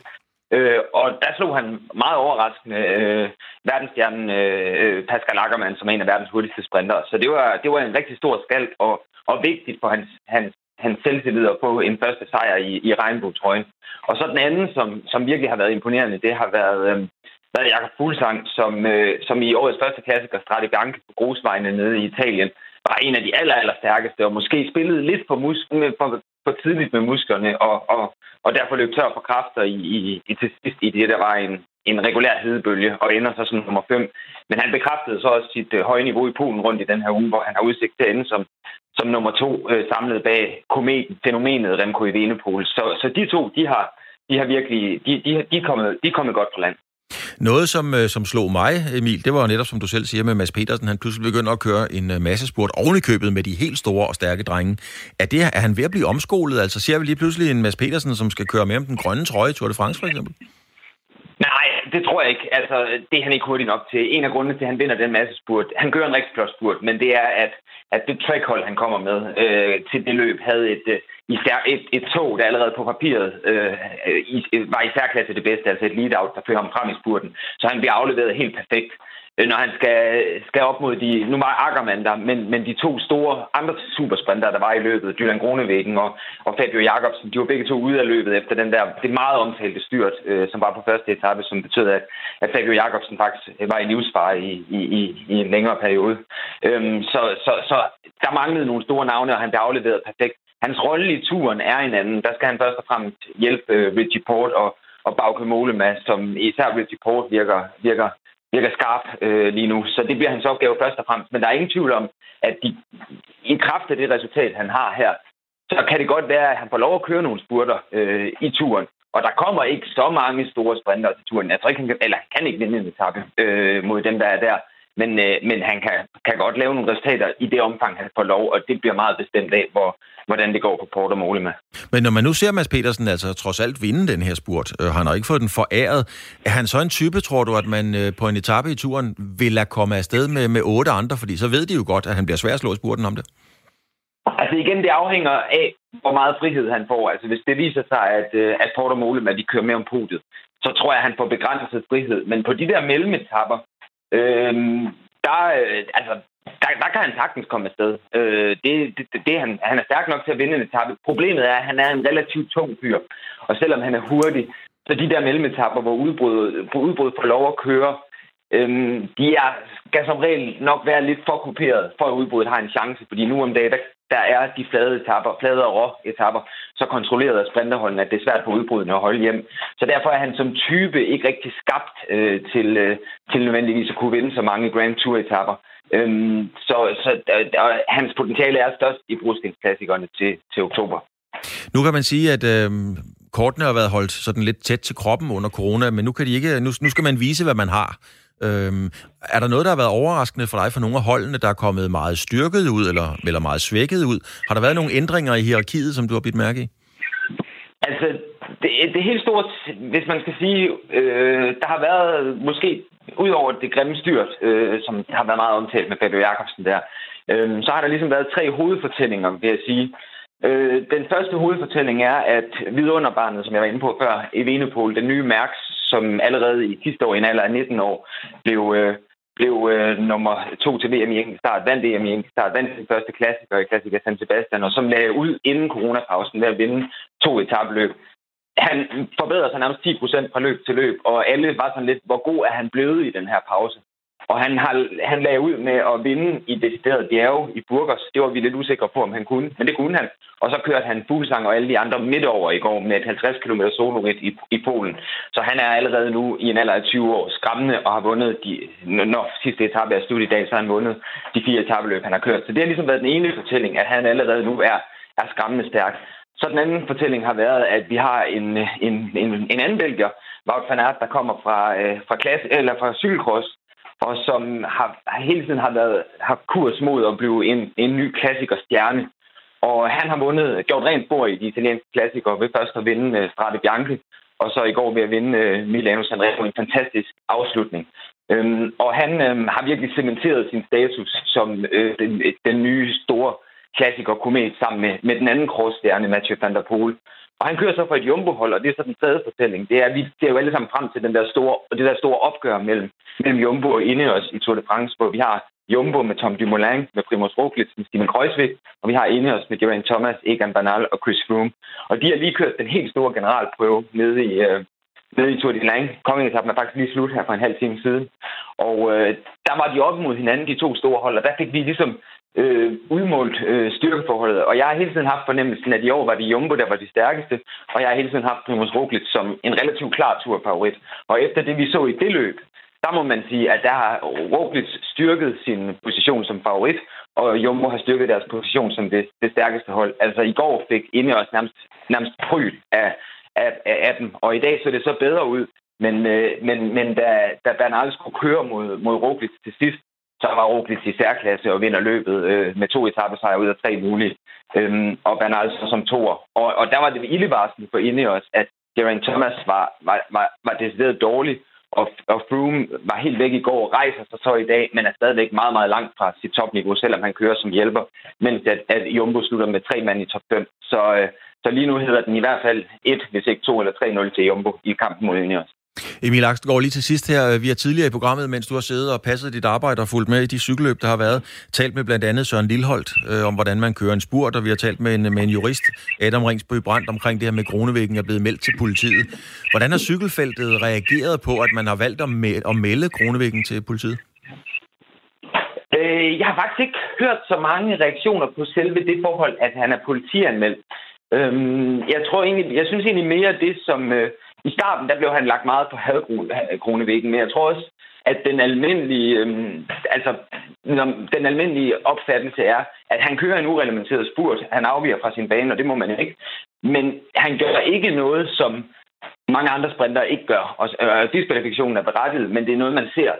Øh, og der slog han meget overraskende øh, verdensstjernen øh, Pascal Ackermann, som er en af verdens hurtigste sprinter. Så det var, det var en rigtig stor skald og, og vigtigt for hans, hans, hans selvtillid at få en første sejr i, i regnbogtrøjen. Og så den anden, som, som virkelig har været imponerende, det har været, øh, været Jakob Fuglsang, som, øh, som i årets første klassiker Strade Bianche på grusvejene nede i Italien var en af de aller, aller stærkeste, og måske spillede lidt for, mus- for, for tidligt med musklerne, og, og, og derfor løb tør for kræfter i, i, i til sidst i det, der var en, en regulær hedebølge, og ender så som nummer 5. Men han bekræftede så også sit øh, høje niveau i Polen rundt i den her uge, hvor han har udsigt til at ende som, som nummer to øh, samlet bag kometen, fænomenet Remco i Venepol. Så, så de to, de har, de har virkelig, de, de, de, er kommet, de er kommet godt på land. Noget, som, øh, som slog mig, Emil, det var jo netop, som du selv siger, med Mads Petersen. Han pludselig begyndte at køre en øh, masse spurt ovenikøbet købet med de helt store og stærke drenge. Er, det, er han ved at blive omskolet? Altså ser vi lige pludselig en Mads Petersen, som skal køre med om den grønne trøje i Tour de France, for eksempel? Nej, det tror jeg ikke. Altså, det er han ikke hurtigt nok til. En af grundene til, at han vinder den masse spurt, han gør en rigtig flot spurt, men det er, at, at det trackhold, han kommer med øh, til det løb, havde et, øh, især et, et tog, der allerede på papiret øh, i, øh, var i særklasse det bedste, altså et lead-out, der fører ham frem i spurten. Så han bliver afleveret helt perfekt. Øh, når han skal, skal op mod de... Nu var Ackermann der, men, men de to store andre supersprinter, der var i løbet, Dylan Gronevæggen og, og Fabio Jacobsen, de var begge to ude af løbet efter den der, det meget omtalte styrt, øh, som var på første etape, som betød, at, at Fabio Jacobsen faktisk var i livsfare i, i, i, i en længere periode. Øhm, så, så, så der manglede nogle store navne, og han blev afleveret perfekt. Hans rolle i turen er en anden. Der skal han først og fremmest hjælpe øh, Richie Port og, og Bauke Målema, som især Richie Port virker, virker virker skarp øh, lige nu. Så det bliver hans opgave først og fremmest. Men der er ingen tvivl om, at de, i kraft af det resultat, han har her, så kan det godt være, at han får lov at køre nogle spurter øh, i turen. Og der kommer ikke så mange store sprinter til turen. Jeg tror ikke, han kan, eller han kan ikke vinde en etape øh, mod dem, der er der. Men, øh, men han kan, kan godt lave nogle resultater i det omfang, han får lov, og det bliver meget bestemt af, hvor, hvordan det går på Port og Mole med. Men når man nu ser Mads Petersen altså trods alt vinde den her spurt, øh, han har ikke fået den foræret, er han så en type, tror du, at man øh, på en etape i turen vil lade komme afsted med, med otte andre, fordi så ved de jo godt, at han bliver svær at slå i spurten om det? Altså igen, det afhænger af, hvor meget frihed han får. Altså hvis det viser sig, at, øh, at Port og Mole, at de kører med om podiet, så tror jeg, at han får begrænset frihed. Men på de der mellemetapper, Øhm, der, øh, altså, der, der kan han sagtens komme afsted. Øh, det, det, det, han, han er stærk nok til at vinde en etape. Problemet er, at han er en relativt tung fyr. Og selvom han er hurtig, så de der mellemetapper, hvor udbrud, på udbrud får lov at køre, øhm, de er, skal som regel nok være lidt for kuperet, for at udbruddet har en chance. Fordi nu om dagen, der, der er de flade etapper, flade og rå etapper, så kontrolleret af sprinterholdene, at det er svært på udbrudene at holde hjem. Så derfor er han som type ikke rigtig skabt øh, til, øh, til nødvendigvis at kunne vinde så mange Grand Tour-etapper. Øhm, så så øh, hans potentiale er størst i brugskindsklassikerne til, til oktober. Nu kan man sige, at øh, kortene har været holdt sådan lidt tæt til kroppen under corona, men nu, kan de ikke, nu, nu skal man vise, hvad man har. Øhm, er der noget, der har været overraskende for dig for nogle af holdene, der er kommet meget styrket ud, eller, eller meget svækket ud? Har der været nogle ændringer i hierarkiet, som du har bidt mærke i? Altså, det, det er helt stort, hvis man skal sige, øh, der har været måske, ud over det grimme styrt, øh, som har været meget omtalt med Fabio Jacobsen der, øh, så har der ligesom været tre hovedfortællinger, vil jeg sige. Øh, den første hovedfortælling er, at vidunderbarnet, som jeg var inde på før, Evenepol, den nye Mærks, som allerede i sidste år i en alder af 19 år blev, øh, blev øh, nummer to til VM i enkeltstart, vandt VM i enkeltstart, vandt sin første klassiker i Klassiker San Sebastian, og som lagde ud inden coronapausen ved at vinde to etabløb. Han forbedrede sig nærmest 10 procent fra løb til løb, og alle var sådan lidt, hvor god er han blevet i den her pause. Og han, har, han lagde ud med at vinde i decideret bjerge i Burgos. Det var vi lidt usikre på, om han kunne, men det kunne han. Og så kørte han Fuglsang og alle de andre midt over i går med et 50 km solo i, i Polen. Så han er allerede nu i en alder af 20 år skræmmende og har vundet, de, når sidste etape er slut i dag, så har han vundet de fire etabeløb, han har kørt. Så det har ligesom været den ene fortælling, at han allerede nu er, er skræmmende stærk. Så den anden fortælling har været, at vi har en, en, en, en anden belgier, Wout van Aert, der kommer fra, øh, fra, klasse, eller fra cykelcross, og som har, hele tiden har været har kurs mod at blive en, en ny klassikerstjerne. Og han har vundet, gjort rent bord i de italienske klassikere ved først at vinde uh, Strade Bianchi, og så i går ved at vinde uh, Milano Sanremo en fantastisk afslutning. Um, og han um, har virkelig cementeret sin status som uh, den, den nye store klassiker-komet sammen med, med den anden crossstjerne, Mathieu van der Poel. Og han kører så for et jumbohold, og det er så den tredje fortælling. Det er, vi ser jo alle sammen frem til den der store, det der store opgør mellem, mellem Jumbo og Ineos i Tour de France, hvor vi har Jumbo med Tom Dumoulin, med Primoz Roglic, med Steven Kreuzvik, og vi har Ineos med Geraint Thomas, Egan Bernal og Chris Froome. Og de har lige kørt den helt store generalprøve nede i, øh, nede i Tour de Lang. Kongeetappen er faktisk lige slut her for en halv time siden. Og øh, der var de op mod hinanden, de to store hold, og der fik vi ligesom øh, udmålt øh, styrkeforholdet. Og jeg har hele tiden haft fornemmelsen, at i år var det Jumbo, der var de stærkeste, og jeg har hele tiden haft Primoz Roglic som en relativt klar turfavorit. Og efter det, vi så i det løb, der må man sige, at der har Roglic styrket sin position som favorit, og Jumbo har styrket deres position som det, det stærkeste hold. Altså i går fik Inde også nærmest, nærmest pryl af, af, af dem, og i dag så det så bedre ud. Men, øh, men, men da, da Bernal skulle køre mod, mod Roglic til sidst, så var Roglic i særklasse og vinder løbet øh, med to etappesejre ud af tre mulige. Øhm, og Bernal så som toer. Og, og der var det ildevarsel for inde os, at Geraint Thomas var, var, var, var decideret dårlig, og, og Froome var helt væk i går og rejser sig så i dag, men er stadigvæk meget, meget langt fra sit topniveau, selvom han kører som hjælper, mens at, at Jumbo slutter med tre mand i top 5. Så, øh, så lige nu hedder den i hvert fald 1, hvis ikke 2 eller 3-0 til Jumbo i kampen mod Ineos. Emil Aksgaard, lige til sidst her. Vi har tidligere i programmet, mens du har siddet og passet dit arbejde og fulgt med i de cykelløb, der har været, talt med blandt andet Søren Lilholdt øh, om, hvordan man kører en spurt, og vi har talt med en, med en jurist, Adam Ringsby Brandt, omkring det her med Kronevæggen er blevet meldt til politiet. Hvordan har cykelfeltet reageret på, at man har valgt at, me- at melde Kronevæggen til politiet? Øh, jeg har faktisk ikke hørt så mange reaktioner på selve det forhold, at han er politianmeldt. Øhm, jeg tror egentlig, jeg synes egentlig mere det, som... Øh, i starten der blev han lagt meget på hadkronevæggen, men jeg tror også, at den almindelige, øhm, altså, den almindelige opfattelse er, at han kører en ureglementeret spurt. Han afviger fra sin bane, og det må man ikke. Men han gør ikke noget, som mange andre sprinter ikke gør. Og øh, diskvalifikationen er berettiget, men det er noget, man ser.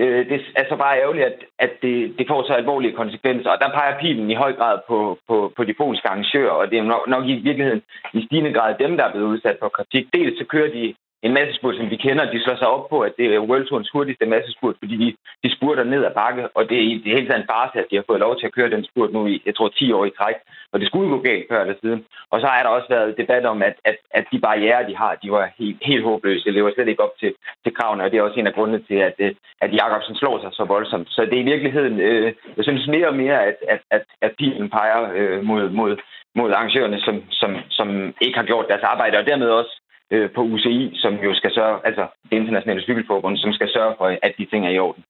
Øh, det er så bare ærgerligt, at, at det, det får så alvorlige konsekvenser. Og der peger pilen i høj grad på, på, på de polske arrangører, og det er nok, nok i virkeligheden i stigende grad dem, der er blevet udsat for kritik. Dels så kører de en massespurt, som vi kender, de slår sig op på, at det er World Tours hurtigste massespurt, fordi de, de spurter ned ad bakke, og det er i det hele taget en farse, at de har fået lov til at køre den spurt nu i, jeg tror, 10 år i træk, og det skulle gå galt før eller siden. Og så er der også været debat om, at, at, at de barriere, de har, de var helt, helt håbløse. Det lever slet ikke op til, til kravene, og det er også en af grundene til, at, øh, at Jakobsen slår sig så voldsomt. Så det er i virkeligheden, øh, jeg synes mere og mere, at, at, at, at pilen peger øh, mod, mod, mod arrangørerne, som, som, som ikke har gjort deres arbejde, og dermed også øh, på UCI, som jo skal sørge, altså det internationale cykelforbund, som skal sørge for, at de ting er i orden.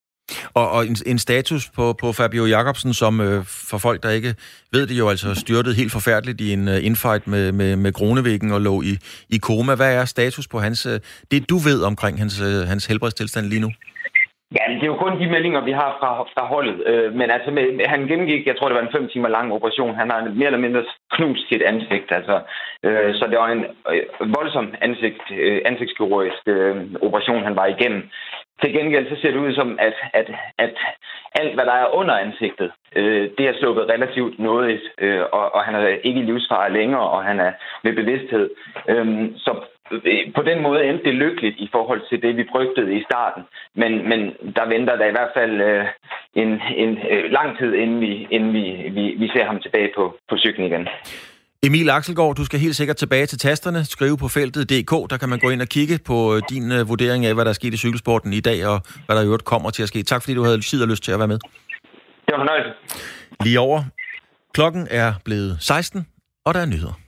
Og, og en, en status på, på Fabio Jacobsen, som øh, for folk, der ikke ved det jo, altså styrtede helt forfærdeligt i en øh, infight med, med, med Kronevæggen og lå i, i koma. Hvad er status på hans, øh, det du ved omkring hans, øh, hans helbredstilstand lige nu? Ja, det er jo kun de meldinger, vi har fra, fra holdet. Øh, men altså, med, han gennemgik, jeg tror, det var en fem timer lang operation. Han har mere eller mindre knust sit ansigt. Altså, øh, så det var en øh, voldsom ansigt, øh, ansigtskirurgisk øh, operation, han var igennem. Til gengæld så ser det ud som, at, at, at alt, hvad der er under ansigtet, øh, det er sluppet relativt nådigt, øh, og, og han er ikke i livsfare længere, og han er ved bevidsthed. Øhm, øh, så på den måde endte det lykkeligt i forhold til det, vi frygtede i starten. Men, men der venter der i hvert fald øh, en, en øh, lang tid, inden, vi, inden vi, vi, vi ser ham tilbage på, på cyklen igen. Emil Axelgaard, du skal helt sikkert tilbage til tasterne. Skrive på feltet.dk, der kan man gå ind og kigge på øh, din uh, vurdering af, hvad der er sket i cykelsporten i dag, og hvad der i øvrigt kommer til at ske. Tak fordi du havde tid og lyst til at være med. Det var fornøjelse. Lige over. Klokken er blevet 16, og der er nyheder.